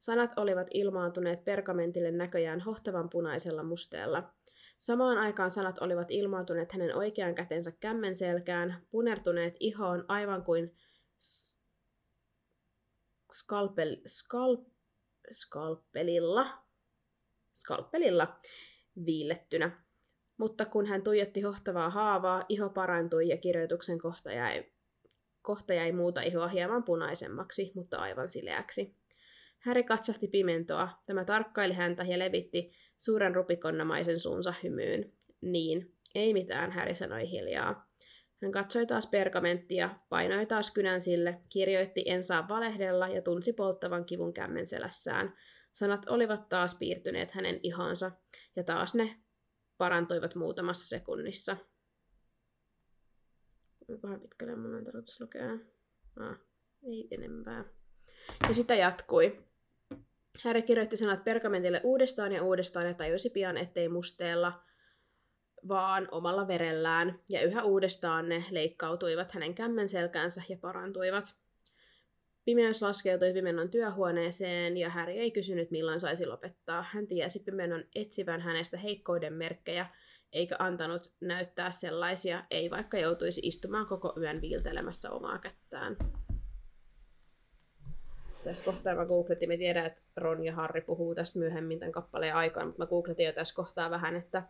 Sanat olivat ilmaantuneet pergamentille näköjään hohtavan punaisella musteella. Samaan aikaan sanat olivat ilmaantuneet hänen oikean kätensä kämmen selkään, punertuneet ihoon aivan kuin skalpel, skal, skalpelilla, skalpelilla viillettynä. Mutta kun hän tuijotti hohtavaa haavaa, iho parantui ja kirjoituksen kohta jäi, kohta jäi muuta ihoa hieman punaisemmaksi, mutta aivan sileäksi. Häri katsahti pimentoa. Tämä tarkkaili häntä ja levitti suuren rupikonnamaisen suunsa hymyyn. Niin, ei mitään, Häri sanoi hiljaa. Hän katsoi taas pergamenttia, painoi taas kynän sille, kirjoitti en saa valehdella ja tunsi polttavan kivun kämmen selässään. Sanat olivat taas piirtyneet hänen ihonsa, ja taas ne parantuivat muutamassa sekunnissa. Kuinkahan pitkälle mun on tarkoitus lukea? Ah, ei enempää. Ja sitä jatkui. Harry kirjoitti sanat pergamentille uudestaan ja uudestaan ja tajusi pian, ettei musteella vaan omalla verellään, ja yhä uudestaan ne leikkautuivat hänen kämmen selkäänsä ja parantuivat. Pimeys laskeutui Pimennon työhuoneeseen ja Harry ei kysynyt milloin saisi lopettaa. Hän tiesi Pimennon etsivän hänestä heikkouden merkkejä, eikä antanut näyttää sellaisia, ei vaikka joutuisi istumaan koko yön viiltelemässä omaa kättään. Tässä kohtaa mä googletin, me tiedän, että Ron ja Harry puhuu tästä myöhemmin tämän kappaleen aikaan, mutta mä googletin jo tässä kohtaa vähän, että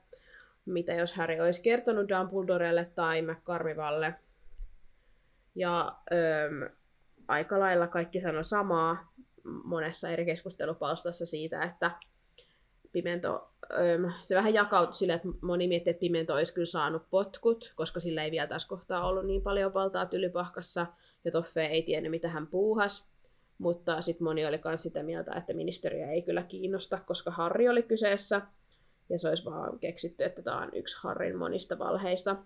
mitä jos Harry olisi kertonut Dumbledorelle tai McCarmivalle. Ja öö, aika lailla kaikki sanoi samaa monessa eri keskustelupalstassa siitä, että Pimento, se vähän jakautui sille, että moni miettii, että Pimento olisi kyllä saanut potkut, koska sillä ei vielä tässä kohtaa ollut niin paljon valtaa tylypahkassa, ja Toffe ei tiennyt, mitä hän puuhas. Mutta sitten moni oli myös sitä mieltä, että ministeriä ei kyllä kiinnosta, koska Harri oli kyseessä, ja se olisi vaan keksitty, että tämä on yksi Harrin monista valheista.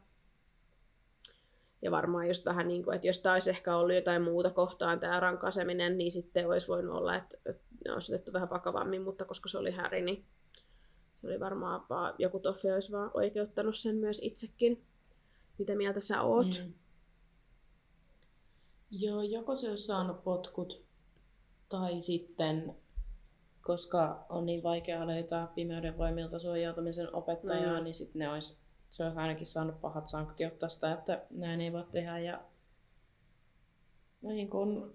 Ja varmaan just vähän niin kuin, että jos tämä olisi ehkä ollut jotain muuta kohtaan, tämä rankaseminen, niin sitten olisi voinut olla, että, ne olisi otettu vähän vakavammin, mutta koska se oli Harry, niin se oli varmaan vaan, joku Toffi olisi vaan oikeuttanut sen myös itsekin. Mitä mieltä sä oot? Mm. Joo, joko se olisi saanut potkut, tai sitten, koska on niin vaikea löytää pimeyden voimilta suojautumisen opettajaa, mm. niin sitten ne olisi, se olisi ainakin saanut pahat sanktiot tästä, että näin ei voi tehdä. Ja niin kun,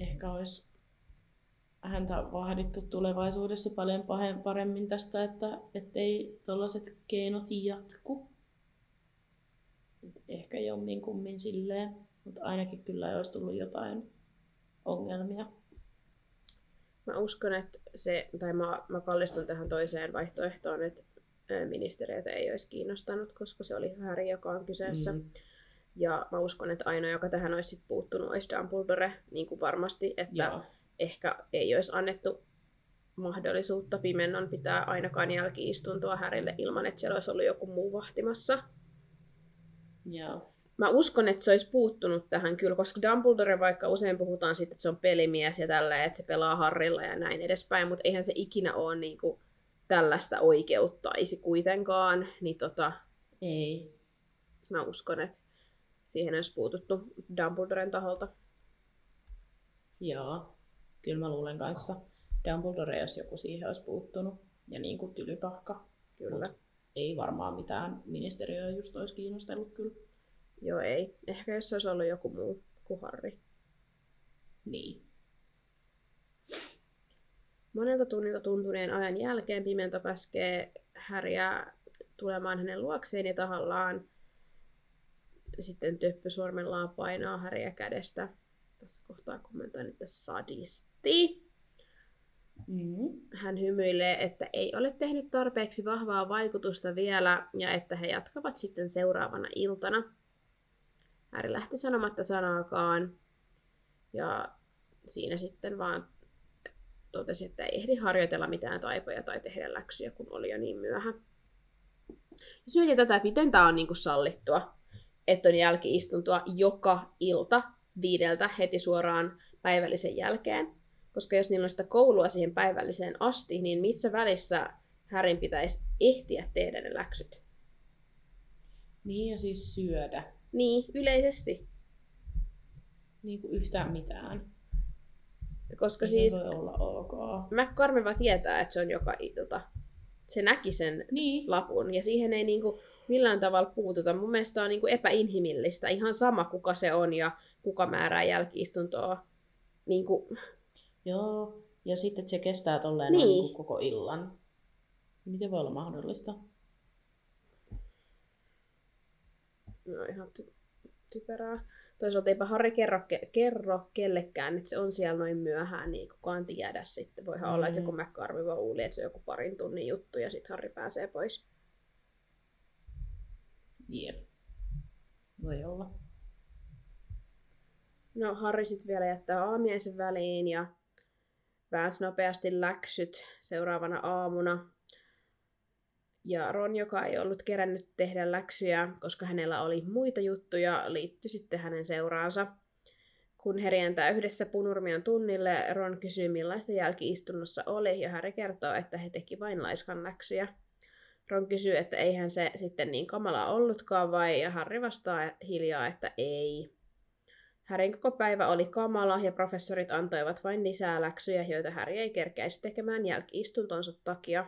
ehkä olisi häntä vahdittu tulevaisuudessa paljon paremmin tästä, että ei tällaiset keinot jatku. Et ehkä jommin kummin silleen, mutta ainakin kyllä olisi tullut jotain ongelmia. Mä uskon, että se, tai mä, mä kallistun tähän toiseen vaihtoehtoon, että ministeriötä ei olisi kiinnostanut, koska se oli Harry, joka on kyseessä. Mm. Ja mä uskon, että ainoa, joka tähän olisi sit puuttunut, olisi Dumbledore, niin kuin varmasti, että Joo. ehkä ei olisi annettu mahdollisuutta pimennon pitää ainakaan jälkiistuntoa Härille ilman, että siellä olisi ollut joku muu vahtimassa. Joo. Mä uskon, että se olisi puuttunut tähän kyllä, koska Dumbledore, vaikka usein puhutaan siitä, että se on pelimies ja tällä, että se pelaa Harrilla ja näin edespäin, mutta eihän se ikinä ole niin kuin, tällaista oikeuttaisi kuitenkaan, niin tota, ei. Mä uskon, että siihen olisi puututtu Dumbledoren taholta. Joo, kyllä mä luulen kanssa. Dumbledore, jos joku siihen olisi puuttunut, ja niin kuin tylypahka. Kyllä. Mut ei varmaan mitään ministeriöä just olisi kiinnostellut kyllä. Joo, ei. Ehkä jos olisi ollut joku muu kuin Harri. Niin. Monelta tunnilta tuntuneen ajan jälkeen Pimento käskee Häriä tulemaan hänen luokseen ja tahallaan sitten töppysormellaan painaa Häriä kädestä. Tässä kohtaa kommentoin, että sadisti. Mm. Hän hymyilee, että ei ole tehnyt tarpeeksi vahvaa vaikutusta vielä ja että he jatkavat sitten seuraavana iltana. Häri lähti sanomatta sanaakaan ja siinä sitten vaan totesi, että ei ehdi harjoitella mitään taikoja tai tehdä läksyjä, kun oli jo niin myöhä. Jos mietin tätä, että miten tämä on kuin sallittua, että on jälkiistuntoa joka ilta viideltä heti suoraan päivällisen jälkeen. Koska jos niillä on sitä koulua siihen päivälliseen asti, niin missä välissä Härin pitäisi ehtiä tehdä ne läksyt? Niin ja siis syödä. Niin, yleisesti. Niin kuin yhtään mitään. Koska Ei siis voi olla ok. McCormiva tietää, että se on joka ilta. Se näki sen Niin. lapun ja siihen ei niinku millään tavalla puututa. Mun mielestä on niinku epäinhimillistä. Ihan sama, kuka se on ja kuka määrää jälkiistuntoa. Niinku, Joo. Ja sitten että se kestää tolleen Niin. niin. kuin koko illan. Miten voi olla mahdollista? No ihan ty- typerää. Toisaalta eipä Harri kerro, ke- kerro kellekään, että se on siellä noin myöhään, niin kukaan tiedä sitten. Voihan mm. olla, että Mm. joku McCarmiva uuli, että se on joku parin tunnin juttu ja sitten Harri pääsee pois. Jep. Voi olla. No Harri sitten vielä jättää aamiaisen väliin ja väänsi nopeasti läksyt seuraavana aamuna. Ja Ron, joka ei ollut kerännyt tehdä läksyjä, koska hänellä oli muita juttuja, liittyi sitten hänen seuraansa. Kun he rientää yhdessä punurmion tunnille, Ron kysyy millaista jälkiistunnossa oli, ja Harry kertoo, että he teki vain laiskan läksyjä. Ron kysyy, että eihän se sitten niin kamala ollutkaan vai, ja Harry vastaa hiljaa, että ei. Härin koko päivä oli kamala ja professorit antoivat vain lisää läksyjä, joita Häri ei kerkäisi tekemään jälkiistuntonsa takia.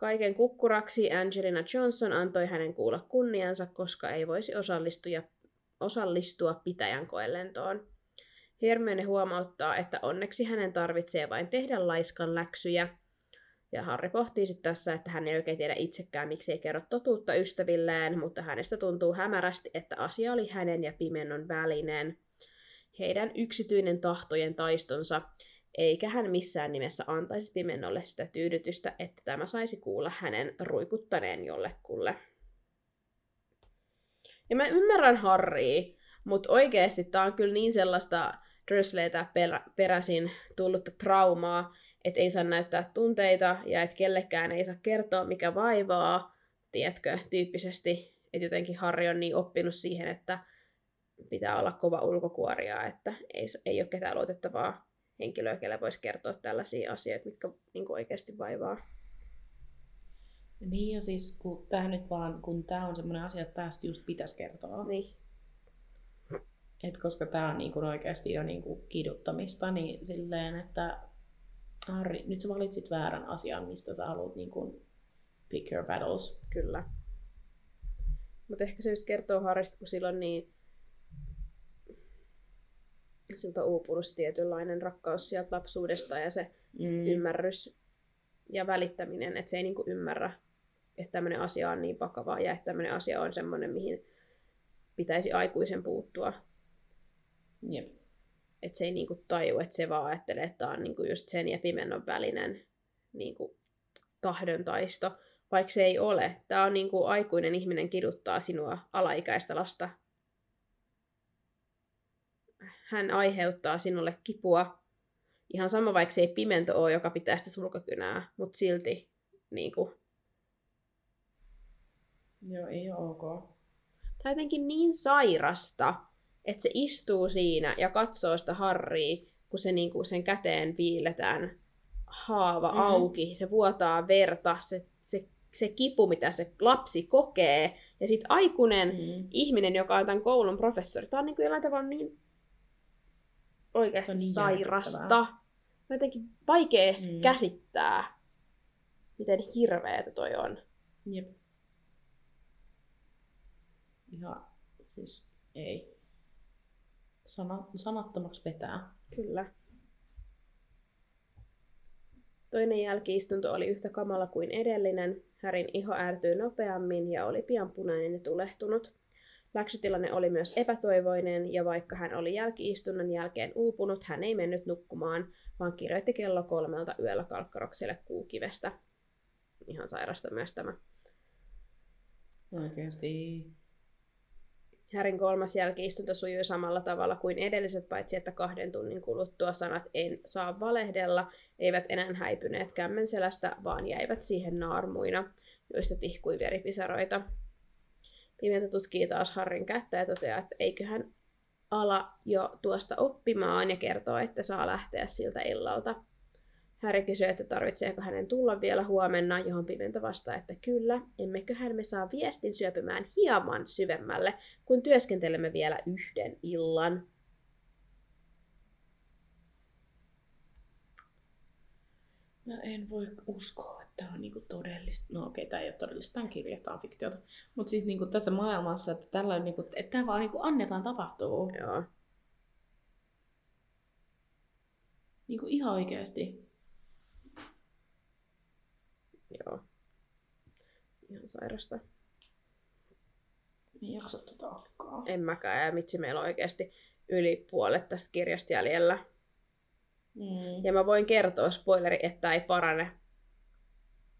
Kaiken kukkuraksi Angelina Johnson antoi hänen kuulla kunniansa, koska ei voisi osallistua, osallistua pitäjän koelentoon. Hermione huomauttaa, että onneksi hänen tarvitsee vain tehdä laiskan läksyjä. Ja Harry pohtii sitten tässä, että hän ei oikein tiedä itsekään, miksi ei kerro totuutta ystävilleen, mutta hänestä tuntuu hämärästi, että asia oli hänen ja pimennon välinen. Heidän yksityinen tahtojen taistonsa, eikä hän missään nimessä antaisi pimennolle sitä tyydytystä, että tämä saisi kuulla hänen ruikuttaneen jollekulle. Ja mä ymmärrän Harrya, mutta oikeasti tää on kyllä niin sellaista Dursleytä perä, peräisin tullutta traumaa, että ei saa näyttää tunteita ja että kellekään ei saa kertoa, mikä vaivaa, tiedätkö, tyyppisesti, että jotenkin Harri on niin oppinut siihen, että pitää olla kova ulkokuoria, että ei, ei ole ketään luotettavaa henkilöä, kelle voisi kertoa tällaisia asioita, mitkä niin oikeasti vaivaa. Niin ja siis kun tämä nyt vaan, kun tämä on semmoinen asia, että tästä just pitäisi kertoa. Niin. Et koska tämä on niinku oikeasti jo niinku kiduttamista, niin silleen, että Harri, nyt sä valitsit väärän asian, mistä sä haluat niinku pick your battles. Kyllä. Mutta ehkä se just kertoo Harrista, kun silloin niin siltä uupunut se tietynlainen rakkaus sieltä lapsuudesta ja se mm. ymmärrys ja välittäminen, että se ei niinku ymmärrä, että tämmöinen asia on niin vakavaa ja että tämmöinen asia on semmoinen, mihin pitäisi aikuisen puuttua Jep. Että se ei niinku taju, että se vaan ajattelee, että tämä on niinku just sen ja pimennon välinen niinku tahdon taisto, vaikka se ei ole. Tämä on niinku aikuinen ihminen kiduttaa sinua alaikäistä lasta. Hän aiheuttaa sinulle kipua. Ihan sama, vaikka se ei pimento ole, joka pitää sitä sulkakynää, mutta silti niinku... Joo, ei ole ok. Tämä on jotenkin niin sairasta, että se istuu siinä ja katsoo sitä Harria, kun se niinku sen käteen piiletään haava mm-hmm. auki, se vuotaa verta, se, se, se kipu, mitä se lapsi kokee, ja sitten aikuinen mm-hmm. ihminen, joka on tämän koulun professori, tämä on niinku jollain tavalla niin oikeasti niin sairasta. On jotenkin vaikea edes mm. käsittää, miten hirveetä toi on. Jep. Ihan, siis ei sana, sanattomaksi vetää. Kyllä. Toinen jälkiistunto oli yhtä kamala kuin edellinen. Härin iho ärtyi nopeammin ja oli pian punainen ja tulehtunut. Läksytilanne oli myös epätoivoinen, ja vaikka hän oli jälkiistunnon jälkeen uupunut, hän ei mennyt nukkumaan, vaan kirjoitti kello kolmelta yöllä kalkkarokselle kuukivestä. Ihan sairasta myös tämä. Oikeasti. Härin kolmas jälkiistunto sujui samalla tavalla kuin edelliset, paitsi että kahden tunnin kuluttua sanat en saa valehdella eivät enää häipyneet kämmenselästä, vaan jäivät siihen naarmuina, joista tihkui veripisaroita. Pimentä tutkii taas Harrin kättä ja toteaa, että eiköhän ala jo tuosta oppimaan ja kertoo, että saa lähteä siltä illalta. Häri kysyy, että tarvitseeko hänen tulla vielä huomenna, johon Pimento vastaa, että kyllä, emmeköhän me saa viestin syöpymään hieman syvemmälle, kun työskentelemme vielä yhden illan. Mä en voi uskoa, että tämä on niinku todellista. No okei, okay, tämä ei ole todellista, tämä on kirja, tämä on fiktiota. Mutta siis niinku tässä maailmassa, että, tällainen, niinku, että tämä vaan niinku annetaan tapahtuu. Joo. Niinku ihan oikeasti. Joo. Ihan sairasta. En jaksa tätä alkaa. En mäkään, ja mitsi meillä on oikeasti yli puolet tästä kirjasta jäljellä. Mm. Ja mä voin kertoa spoileri, että ei parane.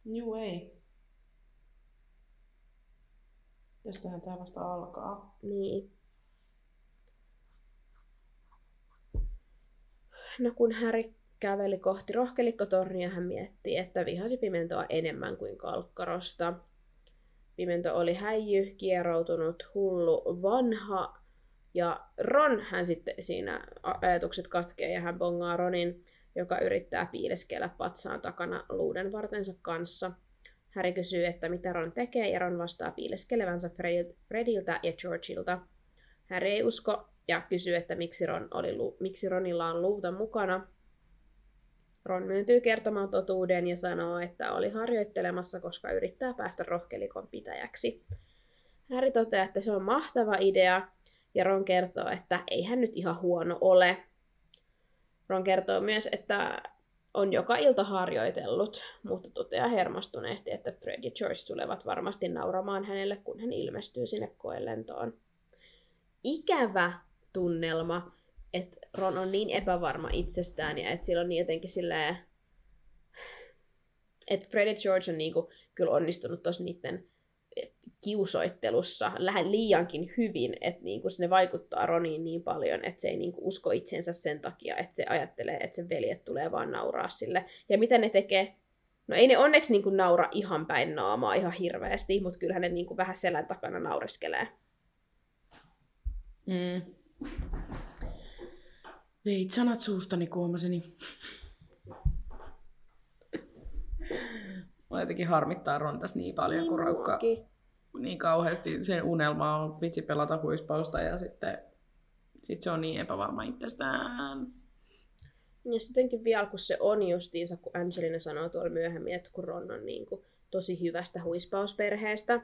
Juu, ei. Tästähän tää vasta alkaa. Niin. No kun Häri käveli kohti rohkelikkotornia, hän mietti, että vihasi pimentoa enemmän kuin kalkkarosta. Pimento oli häijy, kieroutunut, hullu, vanha, ja Ron hän sitten siinä ajatukset katkee ja hän bongaa Ronin, joka yrittää piileskellä patsaan takana luuden vartensa kanssa. Harry kysyy, että mitä Ron tekee, ja Ron vastaa piileskelevänsä Fred- Frediltä ja Georgeilta. Harry ei usko ja kysyy, että miksi, Ron oli, lu- miksi Ronilla on luuta mukana. Ron myöntyy kertomaan totuuden ja sanoo, että oli harjoittelemassa, koska yrittää päästä rohkelikon pitäjäksi. Harry toteaa, että se on mahtava idea, ja Ron kertoo, että ei hän nyt ihan huono ole. Ron kertoo myös, että on joka ilta harjoitellut, mutta toteaa hermostuneesti, että Fred ja George tulevat varmasti nauramaan hänelle, kun hän ilmestyy sinne koelentoon. Ikävä tunnelma, että Ron on niin epävarma itsestään ja että sillä on niin jotenkin silleen, että Fred ja George on niinku kyllä onnistunut tuossa niiden kiusoittelussa lähden liiankin hyvin, että niinku ne vaikuttaa Roniin niin paljon, että se ei niinku usko itsensä sen takia, että se ajattelee, että sen veljet tulee vaan nauraa sille. Ja mitä ne tekee? No ei ne onneksi niinku naura ihan päin naamaa ihan hirveästi, mutta kyllähän ne niinku vähän selän takana naureskelee. Mm. Veit sanat suustani kuomaseni. Mä jotenkin harmittaa Ron tässä niin paljon, kun Raukka. Niin kauheasti sen unelma on vitsi pelata huispausta ja sitten sit se on niin epävarma itsestään. Ja sitten jotenkin vielä, kun se on justiinsa, kun Angelina sanoo tuolla myöhemmin, että kun Ron on niin kuin, tosi hyvästä huispausperheestä,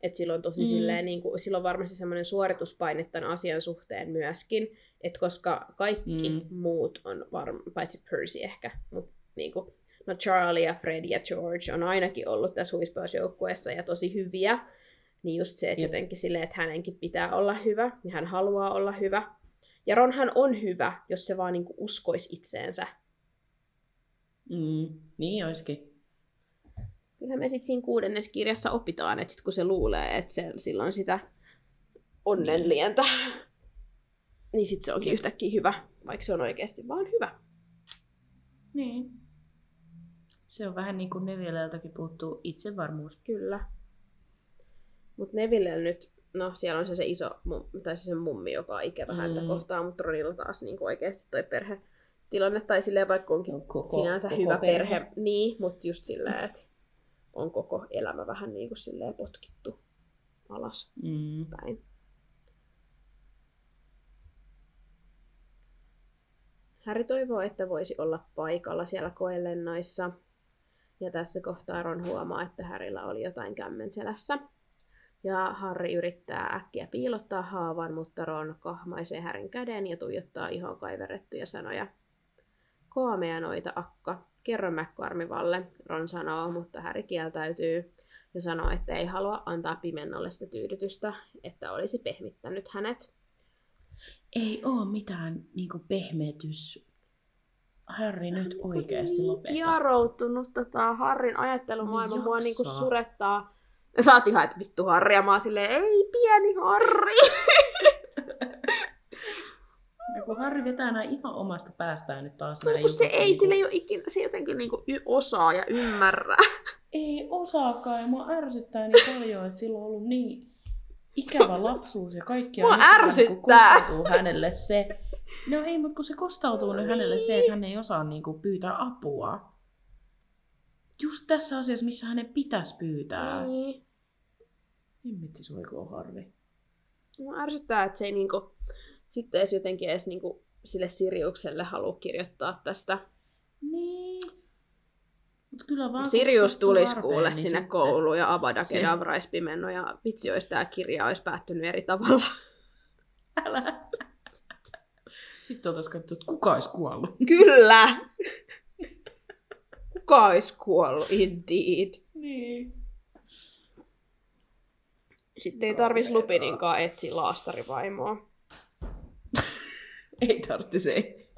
että sillä on tosi Mm. silleen, niin kuin, sillä on varmasti semmoinen suorituspaine tämän asian suhteen myöskin, että koska kaikki mm. muut on varma, paitsi Percy ehkä, mutta niin kuin, no Charlie ja Fred ja George on ainakin ollut tässä huispausjoukkueessa ja tosi hyviä, niin just se, että jotenkin silleen, että hänenkin pitää olla hyvä ja hän haluaa olla hyvä. Ja Ronhan on hyvä, jos se vaan niinku uskoisi itseensä. Mm. Niin olisikin. Kyllähän me sitten siinä kuudennes kirjassa opitaan, että sit kun se luulee, että se, sillä on sitä onnenlientä, niin sitten se onkin yhtäkkiä hyvä, vaikka se on oikeasti vaan hyvä. Niin. Se on vähän niin kuin Nevilleltäkin puuttuu itsevarmuus. Kyllä. Mutta Neville nyt, no siellä on se, se iso, tai se, se mummi, joka on ikävä Mm. häntä kohtaa, mutta Ronilla taas niin oikeasti toi perhe tilanne, tai silleen vaikka onkin No, koko- sinänsä koko hyvä perhe. perhe. niin, mutta just silleen, että on koko elämä vähän niin kuin silleen potkittu alas Mm. päin. Harry toivoo, että voisi olla paikalla siellä koelennoissa. Ja tässä kohtaa Ron huomaa, että Harrylla oli jotain kämmen selässä. Ja Harry yrittää äkkiä piilottaa haavan, mutta Ron kahmaisee Harryn käden ja tuijottaa ihon kaiverrettuja sanoja. Koomea noita akka, kerro McCormivalle, Ron sanoo, mutta Harry kieltäytyy ja sanoo, että ei halua antaa pimennolle sitä tyydytystä, että olisi pehmittänyt hänet. Ei oo mitään niinku pehmetys. Harry nyt oikeasti niin lopeta. Kieroutunut tota Harrin ajattelumaailma. Mua niinku surettaa. Sä oot ihan, että vittu Harri, ja mä oon silleen, ei pieni Harri. Ja kun Harry vetää nää ihan omasta päästään nyt taas No, kun se jutut, ei, niinku- sille ei ole ikinä, se jotenkin niinku y- osaa ja ymmärrä. Ei osaakaan, ja mua ärsyttää niin paljon, että sillä on ollut niin ikävä lapsuus ja nyt se vaan ärsyttää. Kostautuu hänelle se. No ei, mutta kun se kostautuu nyt hänelle se, että hän ei osaa niinku pyytää apua. Just tässä asiassa, missä hänen pitäisi pyytää. Niin. Hemmetti soikoo Harri. Mua ärsyttää, että se ei niinku, sitten edes jotenkin edes niinku sille Siriukselle halua kirjoittaa tästä. Niin. Mut kyllä vaan Sirius tulisi kuulle niin sinne sitten- kouluun ja Avada Se- Kedavra olisi pimennyt ja vitsi olisi tämä kirja olisi päättynyt eri tavalla. Älä. Sitten oltaisiin katsottu, että kuka olisi kuollut. Kyllä! Kuka olisi kuollut, indeed. Niin. Sitten ei tarvitsisi Lupininkaan etsiä laastarivaimoa. Ei tarvitse se.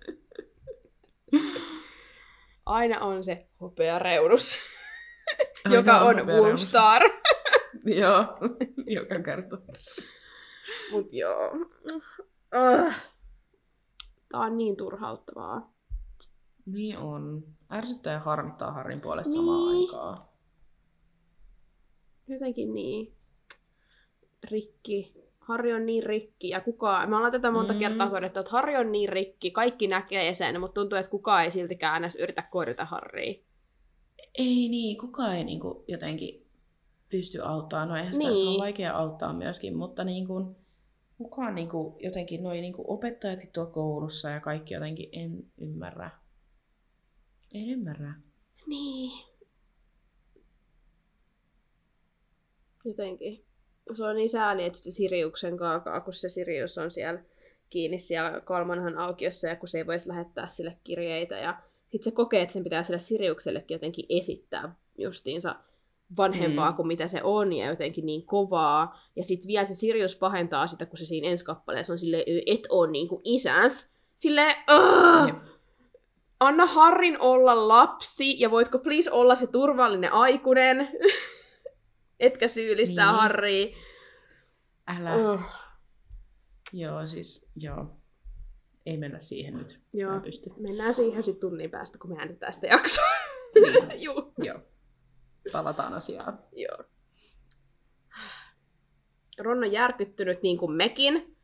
Aina on se hopea reunus, Aina joka on. Wolfstar. Joo, joka kerta. Mut joo. Uh. Tää on niin turhauttavaa. Niin on. Ärsyttää ja harmittaa Harrin puolesta samaan Niin. aikaan. Jotenkin niin rikki. Harri on niin rikki ja kukaan, me ollaan tätä monta Mm. kertaa todettu, että Harri on niin rikki, kaikki näkee sen, mutta tuntuu, että kukaan ei siltikään edes yritä korjata Harria. Ei niin, kukaan ei niin kuin, jotenkin pysty auttamaan. No eihän sitä, niin. se Niin. on vaikea auttaa myöskin, mutta niin kuin, kukaan niin kuin, jotenkin, noi niin kuin opettajat tuolla koulussa ja kaikki jotenkin en ymmärrä. En ymmärrä. Niin. Jotenkin. Se on niin sääli, että se Siriuksen kaakaa, kun se Sirius on siellä kiinni siellä kolmanhan aukiossa ja kun se ei voisi lähettää sille kirjeitä. Ja sitten se kokee, että sen pitää sille Siriuksellekin jotenkin esittää justiinsa vanhempaa Mm. kuin mitä se on ja jotenkin niin kovaa. Ja sitten vielä se Sirius pahentaa sitä, kun se siinä ensi kappaleessa on silleen, "Ö, et ole niin kuin isäns. Silleen. Anna Harrin olla lapsi, ja voitko please olla se turvallinen aikuinen, etkä syyllistää Niin. Harria. Älä. Uh, Joo, siis joo. Ei mennä siihen nyt. joo. Mä pysty. Mennään siihen sitten tunnin päästä, kun me äänitetään sitä jaksoa. Niin. Juu. Joo. Palataan asiaan. Joo. Ron on järkyttynyt niin kuin mekin,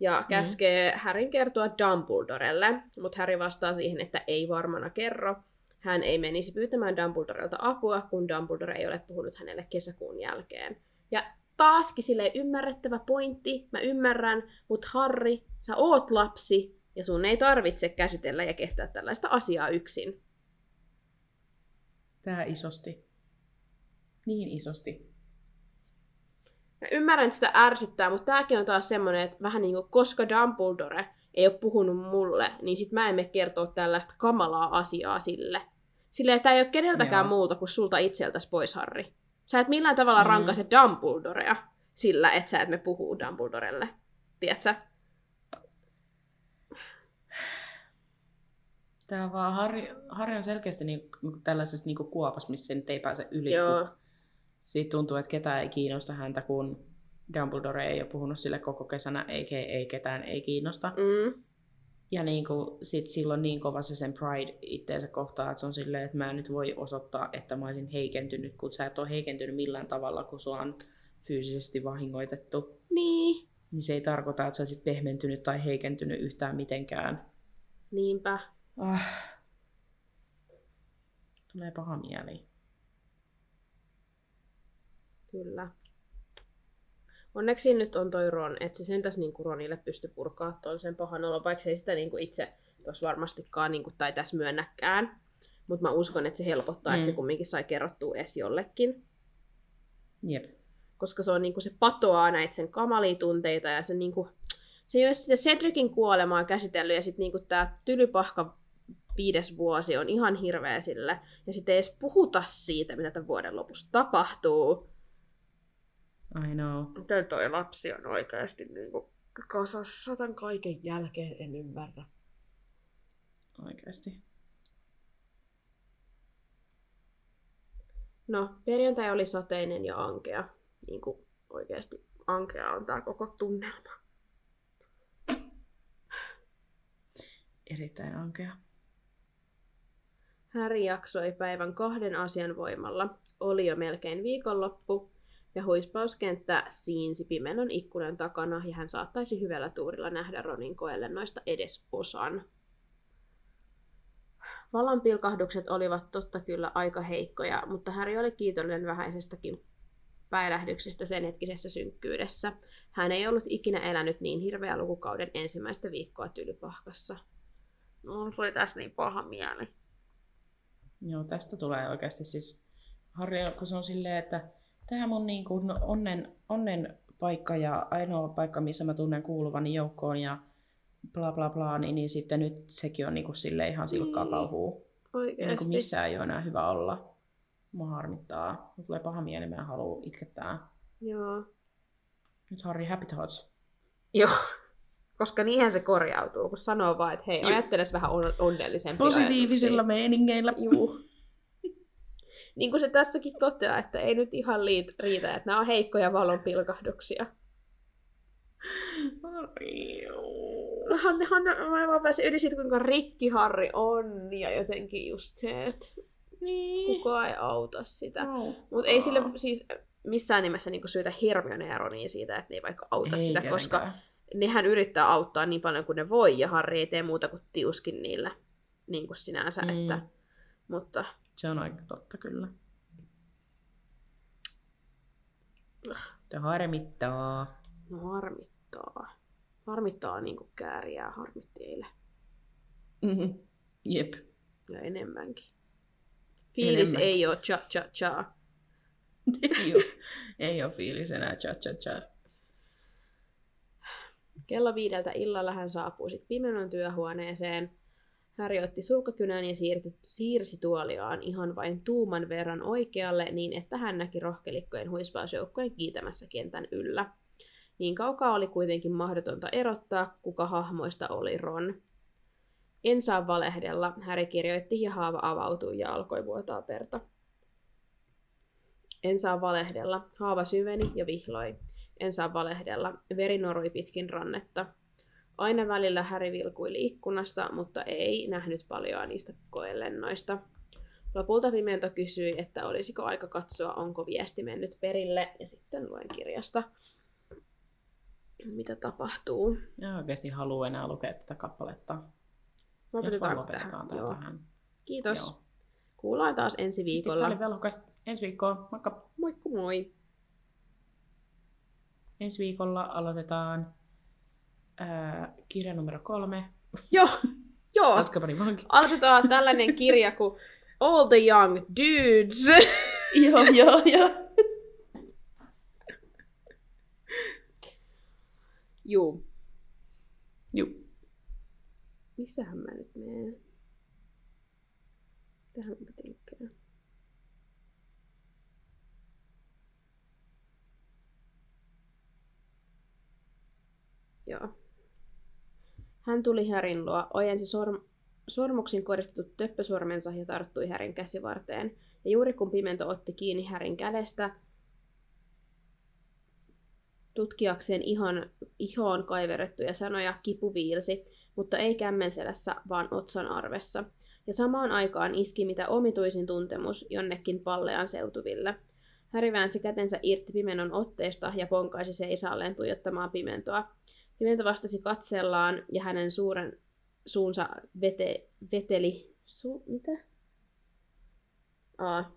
ja käskee mm. Härin kertoa Dumbledorelle, mutta Harry vastaa siihen, että ei varmana kerro. Hän ei menisi pyytämään Dumbledorelta apua, kun Dumbledore ei ole puhunut hänelle kesäkuun jälkeen. Ja taaskin sille ymmärrettävä pointti, mä ymmärrän, mutta Harry, sä oot lapsi, ja sun ei tarvitse käsitellä ja kestää tällaista asiaa yksin. Tää isosti. Niin isosti. Mä ymmärrän, että sitä ärsyttää, mutta tääkin on taas semmonen, että vähän niin kuin, koska Dumbledore ei ole puhunut mulle, niin sit mä en mene kertoa tällaista kamalaa asiaa sille. Silleen, että ei ole keneltäkään Joo. muulta kuin sulta itseltäsi pois, Harri. Sä et millään tavalla Mm. rankase Dumbledorea sillä, että sä et me puhuu Dumbledorelle. Tiedätkö? Tää vaan Harri, Harri on selkeästi niin, tällaisessa niin kuopassa, missä nyt ei pääse yli. Joo. kun Siitä tuntuu, että ketään ei kiinnosta häntä, kun Dumbledore ei ole puhunut sille koko kesänä, eikä ei ketään ei kiinnosta. Mm. Ja niin kuin, sit silloin niin kova se sen pride itteensä kohtaa, että se on silleen, että mä en nyt voi osoittaa, että mä olisin heikentynyt, kun sä et ole heikentynyt millään tavalla, kun sua on fyysisesti vahingoitettu. Niin. Niin se ei tarkoita, että sä olisit pehmentynyt tai heikentynyt yhtään mitenkään. Niinpä. Ah. Tulee paha mieli. Kyllä. Onneksi nyt on toi Ron, että se sentäs niinku Ronille pysty purkaa tuon sen pahan olon, vaikka se ei sitä niinku itse tuossa varmastikaan niinku, tai tässä myönnäkään. Mutta mä uskon, että se helpottaa, mm. että se Mm. kumminkin sai kerrottua edes jollekin. Jep. Koska se, on, niinku, se patoaa näitä sen kamalia tunteita ja se, niinku, se ei ole sitä Cedricin kuolemaa käsitellyt ja sitten niinku, tämä tylypahka viides vuosi on ihan hirveä sille. Ja sitten ei edes puhuta siitä, mitä tämän vuoden lopussa tapahtuu. I know. Miten toi lapsi on oikeasti niinku kasassa tämän kaiken jälkeen, en ymmärrä. Oikeasti. No, perjantai oli sateinen ja ankea. Niin kuin oikeasti ankea on tää koko tunnelma. Erittäin ankea. Häri jaksoi päivän kahden asian voimalla. Oli jo melkein viikonloppu, ja huispauskenttä siinsi pimenon ikkunan takana, ja hän saattaisi hyvällä tuurilla nähdä Ronin koelennoista edes osan. Valonpilkahdukset olivat totta kyllä aika heikkoja, mutta Häri oli kiitollinen vähäisestäkin päilähdyksestä sen hetkisessä synkkyydessä. Hän ei ollut ikinä elänyt niin hirveä lukukauden ensimmäistä viikkoa tylypahkassa. No, se oli tässä niin paha mieli. Joo, tästä tulee oikeasti siis Harri, kun se on silleen, että tämä mun niin kuin onnen, onnen paikka ja ainoa paikka, missä mä tunnen kuuluvani joukkoon ja bla bla bla, niin, niin sitten nyt sekin on niin kuin silleen ihan silkkaa Niin. kauhuu. Ja niin Oikeasti. kuin missään ei ole enää hyvä olla. Mua harmittaa. Mulla tulee paha mieli, mä en halua itkettää. Joo. Nyt Harri happy thoughts. Joo. Koska niinhän se korjautuu, kun sanoo vaan, että hei, ajatteles vähän on- onnellisempia Positiivisilla ajatuksia. meiningeillä. Juu. Niin kuin se tässäkin toteaa, että ei nyt ihan liit- riitä, että nämä on heikkoja valonpilkahduksia. Harri. Hän, hän, mä en vaan pääsin yli siitä, kuinka rikki Harri on, ja jotenkin just se, että Niin. kukaan ei auta sitä. No. Mutta ei sille siis missään nimessä niinku syytä Hermione Ronia siitä, että ne ei vaikka auta Ei sitä, kenenkään. koska nehän yrittää auttaa niin paljon kuin ne voi, ja Harri ei tee muuta kuin tiuskin niillä niin kuin sinänsä, Mm. mm. että, mutta Se on aika totta kyllä. Te harmittaa. No harmittaa. Harmittaa niinku kääriää harmitti eilen. Mm-hmm. Jep. Ja enemmänkin. Fiilis Enemmänkin. ei oo cha cha cha. ei, ole, ei ole fiilis enää cha cha cha. Kello viideltä illalla hän saapui sitten pimenon työhuoneeseen. Harry otti sulkakynän ja siirti, siirsi tuoliaan ihan vain tuuman verran oikealle niin, että hän näki rohkelikkojen huispausjoukkojen kiitämässä kentän yllä. Niin kaukaa oli kuitenkin mahdotonta erottaa, kuka hahmoista oli Ron. En saa valehdella, Häri kirjoitti ja haava avautui ja alkoi vuotaa verta. En saa valehdella, haava syveni ja vihloi. En saa valehdella, veri norui pitkin rannetta. Aina välillä Häri vilkuili ikkunasta, mutta ei nähnyt paljoa niistä koelennoista. Lopulta Pimento kysyi, että olisiko aika katsoa, onko viesti mennyt perille, ja sitten luen kirjasta, mitä tapahtuu. Ja oikeasti halua enää lukea tätä kappaletta. Lopetetaanko lopetetaan tähän? tämä Joo. tähän. Kiitos. Joo. Kuullaan taas ensi Viikolla. viikolla. Tämä oli velhokasta. Ensi viikkoa. Moikka. Moikku moi! Ensi viikolla aloitetaan ää, kirja numero kolme. Joo, joo. Azkabanin vanki. Aloitetaan tällainen kirja kuin All the Young Dudes. joo, joo, joo. Juu. Juu. Missähän mä nyt menen? Tähän mä lukea. Joo. Hän tuli Härin luo, ojensi sorm- sormuksin koristetut töppösormensa ja tarttui Härin käsivarteen. Ja juuri kun Pimento otti kiinni Härin kädestä, tutkiakseen ihon, ihoon kaiverrettuja sanoja kipu viilsi, mutta ei kämmenselässä, vaan otsan arvessa. Ja samaan aikaan iski mitä omituisin tuntemus jonnekin pallean seutuville. Häri väänsi kätensä irti pimenon otteesta ja ponkaisi seisaalleen tuijottamaan pimentoa. Pimento vastasi katsellaan ja hänen suuren suunsa vete, veteli... Su, mitä? Aa.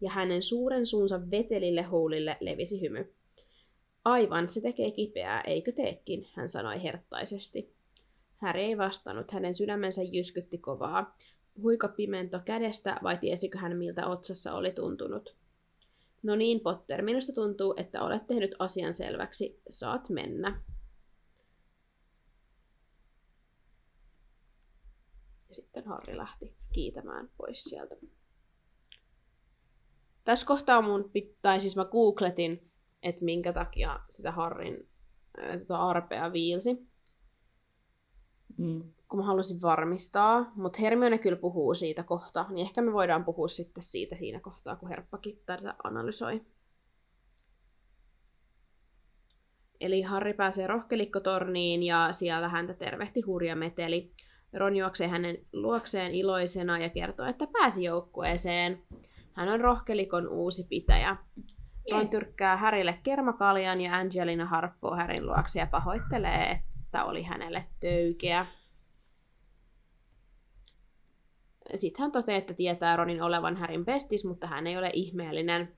Ja hänen suuren suunsa vetelille huulille levisi hymy. Aivan, se tekee kipeää, eikö teekin, hän sanoi herttaisesti. Häri ei vastannut, hänen sydämensä jyskytti kovaa. Puhuiko pimento kädestä vai tiesikö hän miltä otsassa oli tuntunut? No niin, Potter, minusta tuntuu, että olet tehnyt asian selväksi. Saat mennä. Ja sitten Harri lähti kiitämään pois sieltä. Tässä kohtaa mun pitää, siis mä googletin, että minkä takia sitä Harrin ää, tota arpea viilsi, Mm. kun mä halusin varmistaa, mutta Hermione kyllä puhuu siitä kohta, niin ehkä me voidaan puhua sitten siitä siinä kohtaa, kun Herppakin tätä analysoi. Eli Harri pääsee rohkelikkotorniin ja siellä häntä tervehti hurja meteli. Ron juoksee hänen luokseen iloisena ja kertoo, että pääsi joukkueeseen. Hän on rohkelikon uusi pitäjä. Ron tyrkkää Härille kermakaljan ja Angelina harppoo Härin luokse ja pahoittelee, että oli hänelle töykeä. Sitten hän toteaa, että tietää Ronin olevan Härin pestis, mutta hän ei ole ihmeellinen.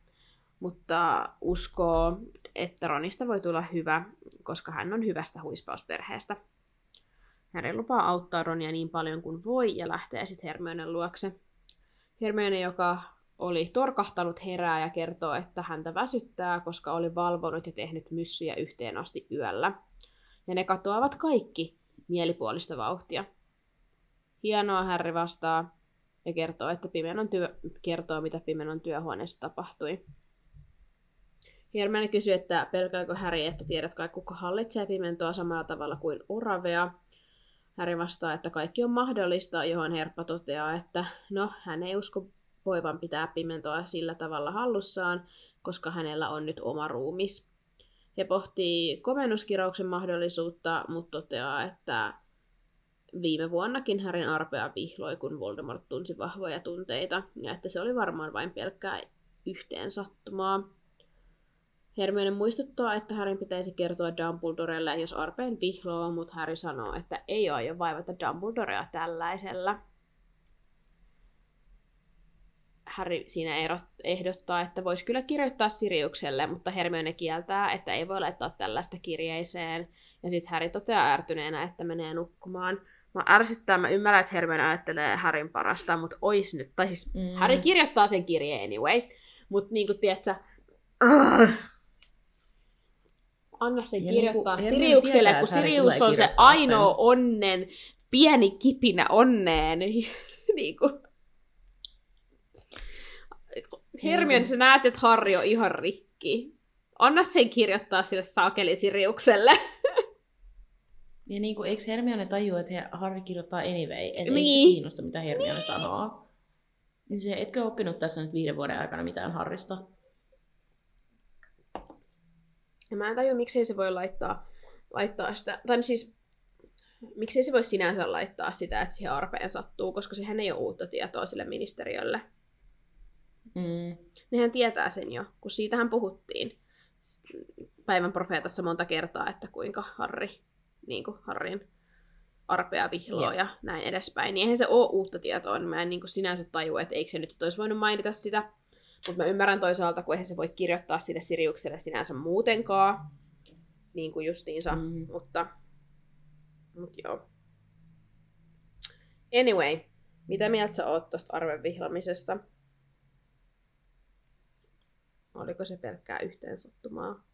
Mutta uskoo, että Ronista voi tulla hyvä, koska hän on hyvästä huispausperheestä. Harry lupaa auttaa Ronia niin paljon kuin voi ja lähtee sitten Hermionen luokse. Hermione, joka oli torkahtanut herää ja kertoo, että häntä väsyttää, koska oli valvonut ja tehnyt myssyjä yhteen asti yöllä. Ja ne katoavat kaikki mielipuolista vauhtia. Hienoa Harry vastaa ja kertoo, että Pimenon työ, kertoo, mitä Pimenon työhuoneessa tapahtui. Hermione kysyy, että pelkääkö Harry, että tiedät kai kuka hallitsee pimentoa samalla tavalla kuin Oravea. Harry vastaa, että kaikki on mahdollista, johon Herppa toteaa, että no, hän ei usko voivan pitää pimentoa sillä tavalla hallussaan, koska hänellä on nyt oma ruumis. He pohtii komennuskirauksen mahdollisuutta, mutta toteaa, että viime vuonnakin Härin arpea vihloi, kun Voldemort tunsi vahvoja tunteita, ja että se oli varmaan vain pelkkää yhteen sattumaa. Hermione muistuttaa, että Härin pitäisi kertoa Dumbledorelle, jos arpeen vihloo, mutta Harry sanoo, että ei aio vaivata Dumbledorea tällaisella. Harry siinä ehdottaa, että voisi kyllä kirjoittaa Siriukselle, mutta Hermione kieltää, että ei voi laittaa tällaista kirjeeseen. Ja sitten Harry toteaa ärtyneenä, että menee nukkumaan. Mä ärsyttää, mä ymmärrän, että Hermione ajattelee Harryn parasta, mutta ois nyt. Tai siis mm. Harry kirjoittaa sen kirjeen anyway. Mutta niin kuin, tiedätkö, uh, anna sen Ja kirjoittaa niinku Siriukselle, Hermione kun tietää, Harry Sirius on se kirjoittaa sen. ainoa onnen, pieni kipinä onneen. niin kuin. Hermione, sä näet, että Harri on ihan rikki. Anna sen kirjoittaa sille saakeli Siriukselle. Ja niin kuin, eikö Hermione tajua, että Harry kirjoittaa anyway, että niin. Niin. ei se kiinnosta, mitä Hermione niin. sanoo. Niin se, etkö oppinut tässä nyt viiden vuoden aikana mitään Harrista? Ja mä en tajua, miksei se voi laittaa, laittaa sitä, tai siis miksei se voi sinänsä laittaa sitä, että siihen arpeen sattuu, koska sehän ei ole uutta tietoa sille ministeriölle. Mm. Nehän tietää sen jo, kun siitähän puhuttiin päivän profeetassa monta kertaa, että kuinka Harri, niin kuin Harrin arpea vihloo Joo. ja näin edespäin. Niin eihän se ole uutta tietoa, niin mä en niin kuin sinänsä tajua, että eikö se nyt olisi voinut mainita sitä. Mutta mä ymmärrän toisaalta, kun eihän se voi kirjoittaa sille Siriukselle sinänsä muutenkaan, niin kuin justiinsa, Mm. mutta, mutta joo. Anyway, mitä mieltä sä oot tosta arven vihlamisesta? Oliko se pelkkää yhteensattumaa?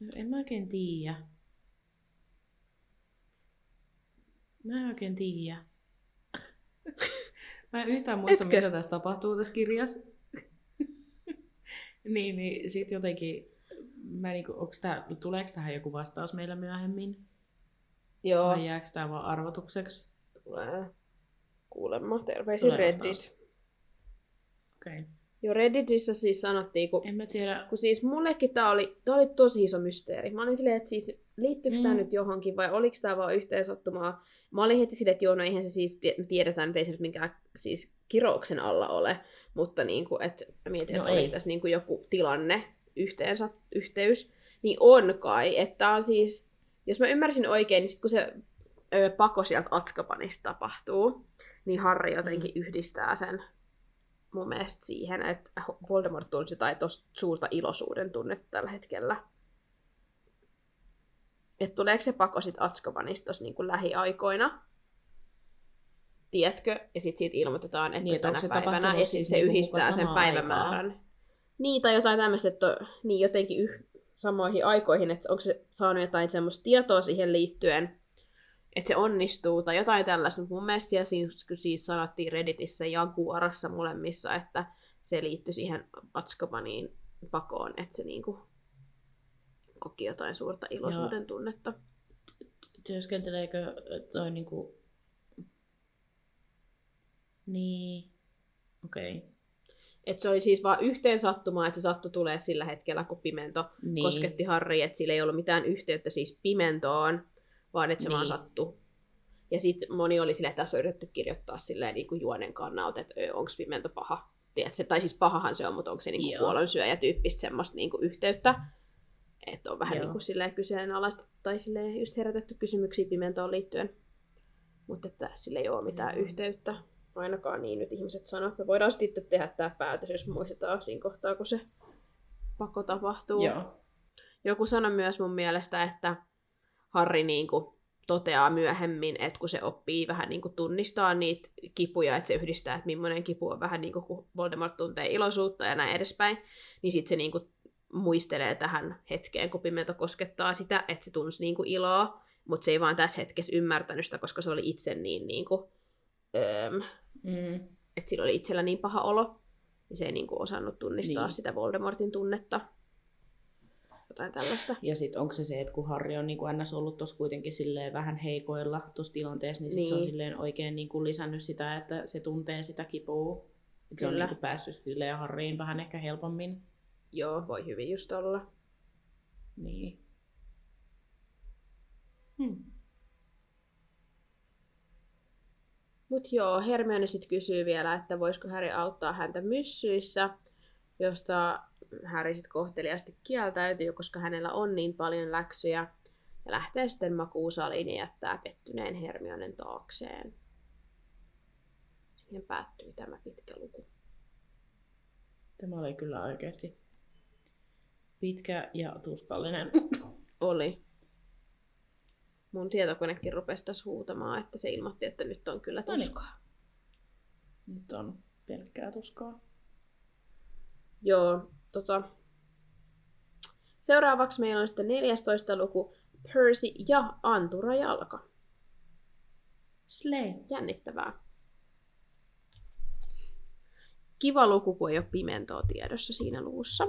No, en mä oikein tiedä. Mä en oikein tiedä. Mä en yhtään muista, Etkö? mitä tässä tapahtuu tässä kirjassa. niin, niin sit jotenkin, mä niinku, onks tää, tuleeko tähän joku vastaus meillä myöhemmin? Joo, Vai jääkö tää vaan arvotukseksi? tulee kuulemma. Terveisin. Reddit. Okei. Okay. Jo Redditissä siis sanottiin, kun, En mä tiedä. kun siis mullekin tää oli, tää oli tosi iso mysteeri. Mä olin silleen, että siis liittyykö mm. tämä nyt johonkin vai oliko tämä vaan yhteensattumaa. Mä olin heti silleen, että joo, no eihän se siis, me tiedetään, että ei se nyt minkään siis kirouksen alla ole, mutta niin kuin, että mä mietin, No että olisi tässä niin kuin joku tilanne, yhteensä, yhteys, niin on kai, että on siis, jos mä ymmärsin oikein, niin sit kun se ö, pako sieltä Atskabanista tapahtuu, niin Harry jotenkin mm. yhdistää sen mun mielestä siihen, että Voldemort tunsi jotain tosta suurta iloisuuden tunnetta tällä hetkellä. Että tuleeko se pako sit Atskabanista tossa niinku lähiaikoina? Tiedätkö? Ja sitten siitä ilmoitetaan, että Niin, niin, tänä se päivänä, ja siis sitten se niinku yhdistää sen päivämäärän. Niin, tai jotain tämmöistä, että on- niin jotenkin yh, samoihin aikoihin, että onko se saanut jotain semmoista tietoa siihen liittyen, että se onnistuu, tai jotain tällaista. Mutta mun mielestä siellä siis, siis sanottiin Redditissä ja Jaguarassa molemmissa, että se liittyi siihen Atskobaniin pakoon, että se niinku koki jotain suurta iloisuuden tunnetta. Työskenteleekö toi niinku... Niin. Okei. Okay. Et se oli siis vaan yhteen sattumaa, että se sattui tulee sillä hetkellä, kun Pimento Niin. kosketti Harry, että sillä ei ollut mitään yhteyttä siis Pimentoon, vaan että se niin. vaan sattui. Ja sitten moni oli silleen, että tässä on yritetty kirjoittaa silleen niin kuin juonen kannalta, että onko Pimento paha. Tiedätkö? Tai siis pahahan se on, mutta onko se niin kuin kuolonsyöjä tyyppistä semmoista niin kuin yhteyttä. Että on vähän Joo. niin kuin silleen kyseenalaista tai silleen just herätetty kysymyksiä Pimentoon liittyen. Mutta että sillä ei ole mitään Joo. yhteyttä. Ainakaan niin nyt ihmiset sanoo. Me voidaan sitten tehdä tämä päätös, jos muistetaan siinä kohtaa, kun se pako tapahtuu. Joo. Joku sanoi myös mun mielestä, että Harri niinku toteaa myöhemmin, että kun se oppii vähän niinku tunnistaa niitä kipuja, että se yhdistää, että millainen kipu on vähän niin kuin kun Voldemort tuntee iloisuutta ja näin edespäin, niin sitten se niinku muistelee tähän hetkeen, kun Pimento koskettaa sitä, että se tunsi niinku iloa, mutta se ei vaan tässä hetkessä ymmärtänyt sitä, koska se oli itse niin niinku, öö, Mm. että sillä oli itsellä niin paha olo, niin se ei niinku osannut tunnistaa Niin. niin. sitä Voldemortin tunnetta. Jotain tällaista. Ja sitten onko se se, että kun Harri on niin kuin ns. ollut tuossa kuitenkin silleen vähän heikoilla tuossa tilanteessa, niin, sit se on Niin. silleen oikein niin kuin lisännyt sitä, että se tuntee sitä kipua. Et se on niin kuin päässyt silleen Harriin vähän ehkä helpommin. Joo, voi hyvin just olla. Niin. Hmm. Mut joo, Hermione sitten kysyy vielä, että voisiko Harry auttaa häntä myssyissä, josta Harry sitten kohteliaasti kieltäytyy, koska hänellä on niin paljon läksyjä. Ja lähtee sitten makuusaliin ja jättää pettyneen Hermionen taakseen. siihen päättyi tämä pitkä luku. Tämä oli kyllä oikeasti pitkä ja tuskallinen. Oli. Mun tietokonekin rupesi tässä huutamaan, että se ilmoitti, että nyt on kyllä No niin. tuskaa. Nyt on pelkkää tuskaa. Joo, tota. Seuraavaksi meillä on sitten 14 luku Percy ja Antura Jalka. Slay. Jännittävää. Kiva luku, kun ei ole pimentoa tiedossa siinä luvussa.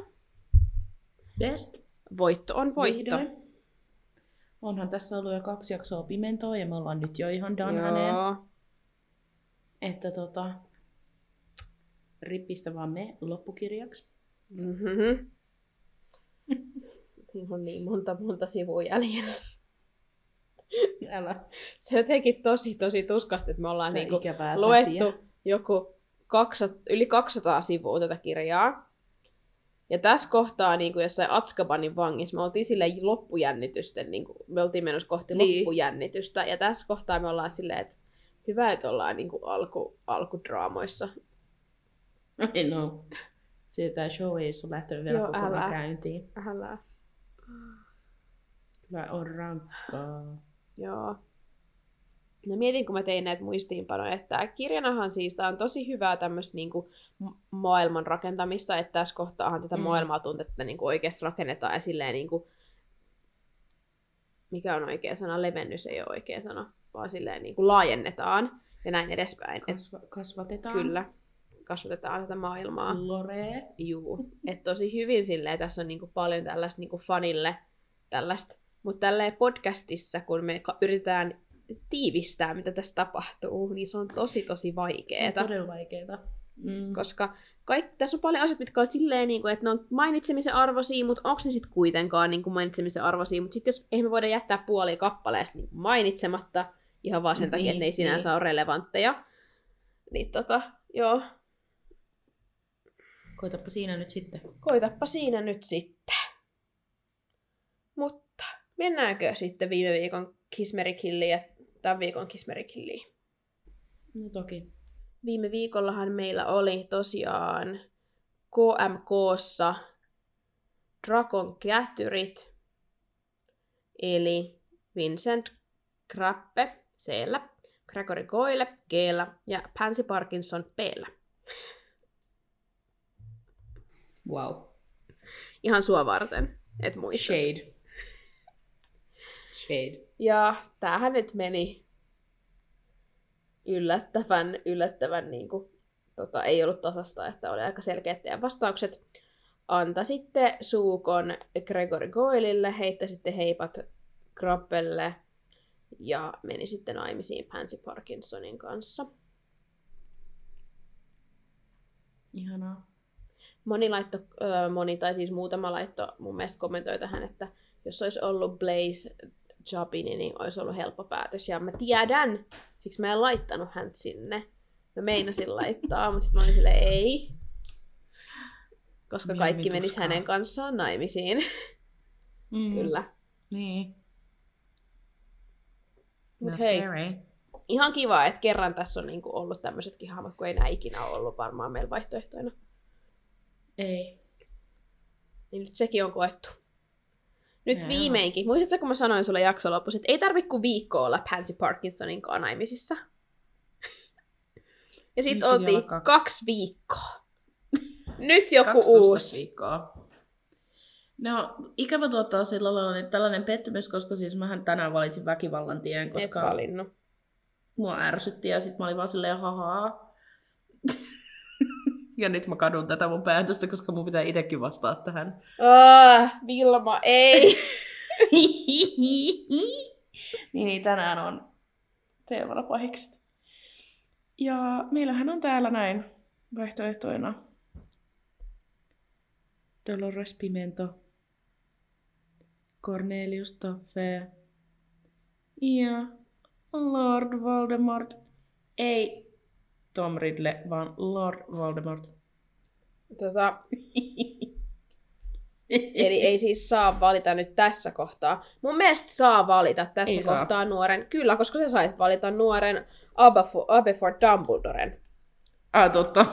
Best. Voitto on voitto. Vihdoin. Onhan tässä ollut jo kaksi jaksoa pimentoa ja me ollaan nyt jo ihan done häneen. Joo. Että tota, rippistä vaan me loppukirjaksi. Mm-hmm. Siinä on niin monta, monta sivua jäljellä. Älä. Se jotenkin tosi, tosi tuskasta, että me ollaan Sitä niinku luettu tätiä. joku 200, yli 200 sivua tätä kirjaa. Ja tässä kohtaa niin kuin jossain Atskabanin vangissa me oltiin silleen loppujännitysten, niin kuin, me oltiin menossa kohti Niin. loppujännitystä. Ja tässä kohtaa me ollaan silleen, että hyvä, että ollaan niin kuin alku, alkudraamoissa. I know. Siitä show ei ole lähtenyt vielä Joo, kokonaan älä. käyntiin. Älä. Kyllä on rankkaa. Joo. No mietin, kun mä tein näitä muistiinpanoja, että kirjanahan siis tää on tosi hyvää tämmöistä niinku ma- maailman rakentamista, että tässä kohtaahan tätä Mm. maailmaa tuntetta niinku oikeasti rakennetaan ja silleen niinku, mikä on oikea sana, levennys ei ole oikea sana, vaan silleen niinku laajennetaan ja näin edespäin. Kasva- kasvatetaan. kyllä, kasvatetaan tätä maailmaa. Lore. Juu. Et tosi hyvin silleen, tässä on niinku paljon tällaista niinku fanille tällaista. Mutta tälleen podcastissa, kun me ka- yritetään tiivistää, mitä tässä tapahtuu, niin se on tosi tosi Se on vaikeeta. todella vaikeeta. Mm. Koska kaikki, tässä on paljon asioita, mitkä on silleen, niin kuin, että ne on mainitsemisen arvoisia, mutta onko ne sitten kuitenkaan niin kuin mainitsemisen arvoisia. Mutta sitten jos eihän me voida jättää puolia kappaleesta niin mainitsematta, ihan vaan sen takia, Niin, että ne ei sinänsä niin. ole relevantteja. Niin tota, joo, Koitapa siinä nyt sitten. koitappa siinä nyt sitten. Mutta mennäänkö sitten viime viikon Kismerikilliin ja tämän viikon Kismerikilliin? No toki. Viime viikollahan meillä oli tosiaan KMKssa Dragon Kätyrit, eli Vincent Krappe c Gregory Goyle g ja Pansy Parkinson p Wow. Ihan sua varten, et muista. Shade. Shade. Ja tämähän nyt meni yllättävän, yllättävän niin kuin, tota, ei ollut tasasta, että oli aika selkeät teidän vastaukset. Anta sitten suukon Gregory Goylille, heittäisitte sitten heipat Grappelle ja meni sitten naimisiin Pansy Parkinsonin kanssa. Ihanaa. Moni laitto, moni tai siis muutama laitto mun mielestä kommentoi tähän, että jos olisi ollut Blaze Jabini, niin olisi ollut helppo päätös. Ja mä tiedän, siksi mä en laittanut häntä sinne. Mä meinasin laittaa, mutta sitten mä olin sille ei. Koska Mieluummin kaikki menisi tuskaa. hänen kanssaan naimisiin. Mm. Kyllä. Niin. Mut Not hei. scary. Ihan kiva, että kerran tässä on niinku ollut tämmöisetkin hahmot, kun ei enää ikinä ollut varmaan meillä vaihtoehtoina. Ei. Niin nyt sekin on koettu. Nyt Joo. viimeinkin. Muistatko, kun mä sanoin sulle jakso lopussa, että ei tarvi kuin viikko olla Pansy Parkinsonin kanssa naimisissa? Ja Nyt sitten piti oltiin kaksi. kaksi viikkoa. Nyt joku 12 uusi. viikkoa. No, ikävä tuottaa sillä lailla nyt tällainen pettymys, koska siis mähän tänään valitsin väkivallan tien, Et koska valinnut. mua ärsytti ja sit mä olin vaan silleen hahaa. ja nyt mä kadun tätä mun päätöstä, koska mun pitää itekin vastaa tähän. Ah, Vilma, ei. niin, niin, tänään on teemana pahikset. Ja meillähän on täällä näin vaihtoehtoina Dolores Pimento, Cornelius Taffe ja Lord Voldemort. Ei Tom Riddle, vaan Lord Voldemort. tota, eli ei siis saa valita nyt tässä kohtaa. Mun mielestä saa valita tässä Ei saa. kohtaa nuoren. Kyllä, koska sä sait valita nuoren Aberford, Dumbledoren. Ah, totta.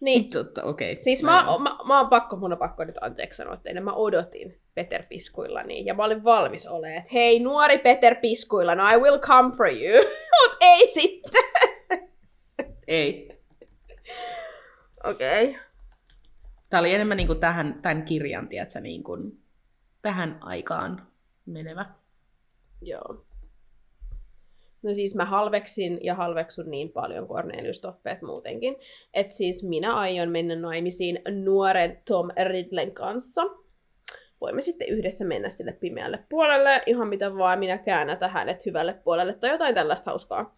Niin, Totta, okei. Okay. Siis mä, mä, mä oon pakko, mun on pakko nyt anteeksi sanoa teille, mä odotin Peter Piskuilla niin, ja mä olin valmis olemaan, että hei nuori Peter Piskuilla, no I will come for you, mut ei sitten. Ei. Okei. Okay. Tämä oli enemmän niin kuin tähän, tämän kirjan, tiedätkö, niin kuin tähän aikaan menevä. Joo. No siis mä halveksin ja halveksun niin paljon Cornelius Toffeet muutenkin, että siis minä aion mennä naimisiin nuoren Tom Ridlen kanssa. Voimme sitten yhdessä mennä sille pimeälle puolelle, ihan mitä vaan minä käännätä hänet hyvälle puolelle tai jotain tällaista hauskaa.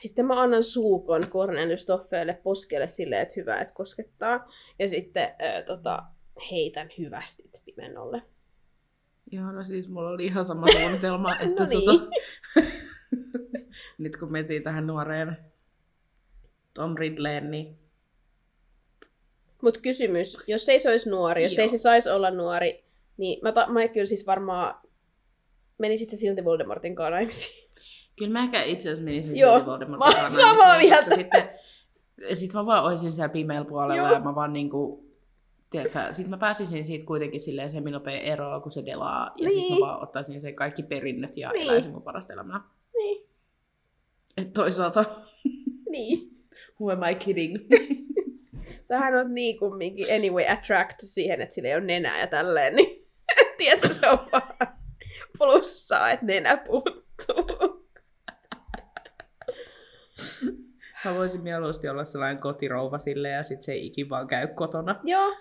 Sitten mä annan suukon Cornelius Toffeelle poskelle silleen, että hyvä, että koskettaa. Ja sitten ää, tota, heitän hyvästit pimennolle. Joo, no siis mulla oli ihan sama suunnitelma, että No niin. tota, nyt kun metiin tähän nuoreen Tom Ridleen, niin Mutta kysymys, jos ei se olisi nuori, jos Joo. ei se saisi olla nuori, niin mä, ta- mä kyllä siis varmaan menisit se silti Voldemortin kanssa naimisiin. Kyllä mä ehkä itse asiassa menisin Joo, silti Voldemortin mä samaa mieltä. Sitten, sit mä vaan olisin siellä pimeällä puolella Joo. ja mä vaan niinku, tiedätkö, sit mä pääsisin siitä kuitenkin silleen semmin nopea eroa, kun se delaa, ja sit Niin. mä vaan ottaisin sen kaikki perinnöt ja Niin. eläisin mun parasta elämää. Niin. Et toisaalta, Niin. who am I kidding? Sähän on niin kumminkin anyway attract siihen, että sillä ei ole nenää ja tälleen, niin tiedätkö, se on vaan plussaa, että nenä puuttuu. Mä voisin mieluusti olla sellainen kotirouva sille ja sit se ei ikin vaan käy kotona. Joo.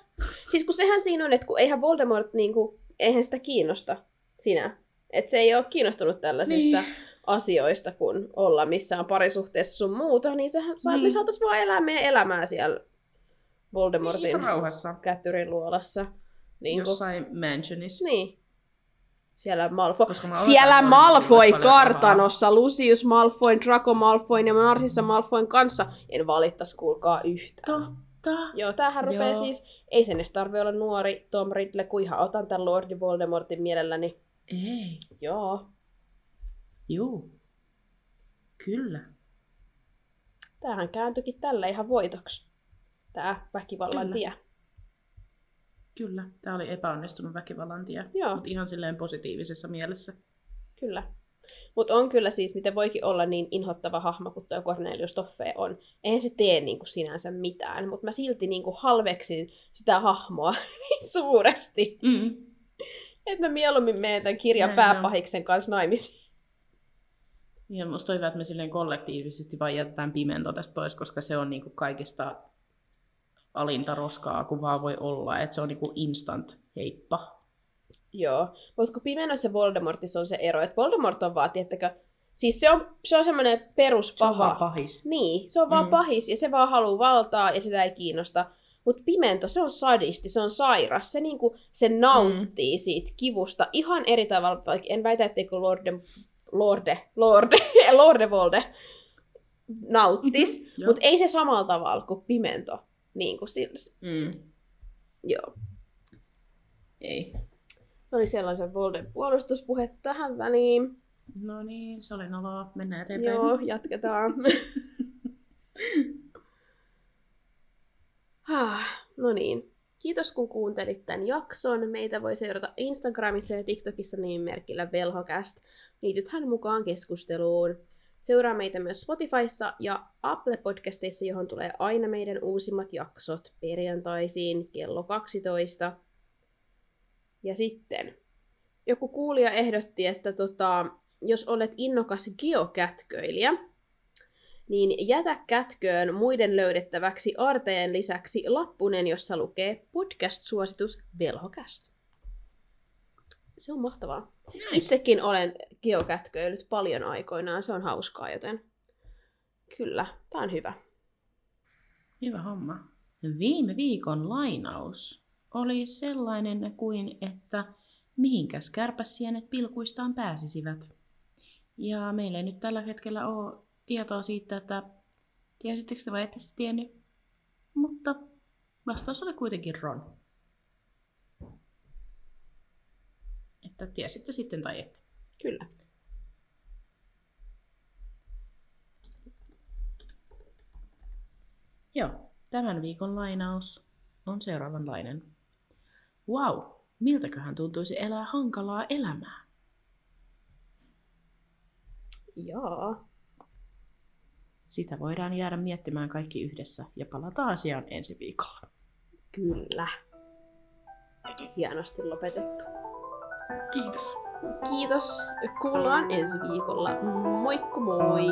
Siis kun sehän siinä on, että kun eihän Voldemort, niin kuin, eihän sitä kiinnosta sinä. Että se ei ole kiinnostunut tällaisista Niin. asioista, kun olla missään parisuhteessa sun muuta, niin sehän saa, Niin. me saataisiin vaan elää meidän elämää siellä Voldemortin Ihan rauhassa. kättyrin luolassa. Niin Jossain mansionissa. niin. Siellä Malfoy. Siellä Malfoy kartanossa, Lucius Malfoyn, Draco Malfoyn ja Narcissa Malfoyn kanssa. En valittaisi, kuulkaa yhtään. Totta. Joo, tämähän Joo. rupeaa siis, ei sen edes tarvi olla nuori Tom Riddle, kun ihan otan tämän Lordi Voldemortin mielelläni. Ei. Joo, Juu. Kyllä. tämähän kääntyikin tällä ihan voitoksi. Tää väkivallan Kyllä. tie. Kyllä. Tämä oli epäonnistunut väkivallan tie. Joo. Mutta ihan silleen positiivisessa mielessä. Kyllä. Mutta on kyllä siis, miten voikin olla niin inhottava hahmo kuin tuo Cornelius Toffee on. Eihän se tee niinku sinänsä mitään, mutta mä silti niinku halveksin sitä hahmoa niin suuresti, Mm. että mä mieluummin menen tämän kirjan Näin pääpahiksen kanssa naimisiin. Ja musta on hyvä, että me silleen kollektiivisesti vaan jätetään pimento tästä pois, koska se on niinku kaikista alinta roskaa, kun vaan voi olla. Että se on niinku instant heippa. Joo, mutta kun Pimenoissa ja Voldemortissa on se ero, että Voldemort on vaan, tiettäkö, siis se on, se on semmoinen Se on peruspaha. vaan pahis. Niin, se on vaan Mm. pahis ja se vaan haluaa valtaa ja sitä ei kiinnosta. Mutta Pimento, se on sadisti, se on sairas, se niinku, se nauttii mm. siitä kivusta ihan eri tavalla, vaikka en väitä, etteikö Lorde, Lorde, Lorde, Lorde Volde nauttis, Mhm, mm-hmm, mutta ei se samalla tavalla kuin Pimento. Niin kuin sillä. Mm. Joo. Ei. Se oli sellaisen Volden puolustuspuhe tähän väliin. No niin, se oli noloa. Mennään eteenpäin. Joo, jatketaan. Ah, no niin. Kiitos kun kuuntelit tämän jakson. Meitä voi seurata Instagramissa ja TikTokissa nimimerkillä Velhokast. Liitythän mukaan keskusteluun. Seuraa meitä myös Spotifyssa ja Apple Podcasteissa, johon tulee aina meidän uusimmat jaksot perjantaisin kello 12. Ja sitten joku kuulija ehdotti, että tota, jos olet innokas geokätköilijä, niin jätä kätköön muiden löydettäväksi arteen lisäksi lappunen, jossa lukee podcast-suositus Velhokäst. Se on mahtavaa. Nice. Itsekin olen geokätköillyt paljon aikoinaan, se on hauskaa, joten kyllä, tämä on hyvä. Hyvä homma. Viime viikon lainaus oli sellainen kuin, että mihinkäs kärpäsienet pilkuistaan pääsisivät. Ja meillä ei nyt tällä hetkellä ole tietoa siitä, että tiesittekö te vai ette tiennyt. Mutta vastaus oli kuitenkin Ron. Että tiesitte sitten tai ette. Kyllä. Joo, tämän viikon lainaus on seuraavanlainen. Wow, miltäköhän tuntuisi elää hankalaa elämää? Jaa. Sitä voidaan jäädä miettimään kaikki yhdessä ja palata asiaan ensi viikolla. Kyllä. Hienosti lopetettu. Kiitos. Kiitos. Kuullaan ensi viikolla. Moikku moi!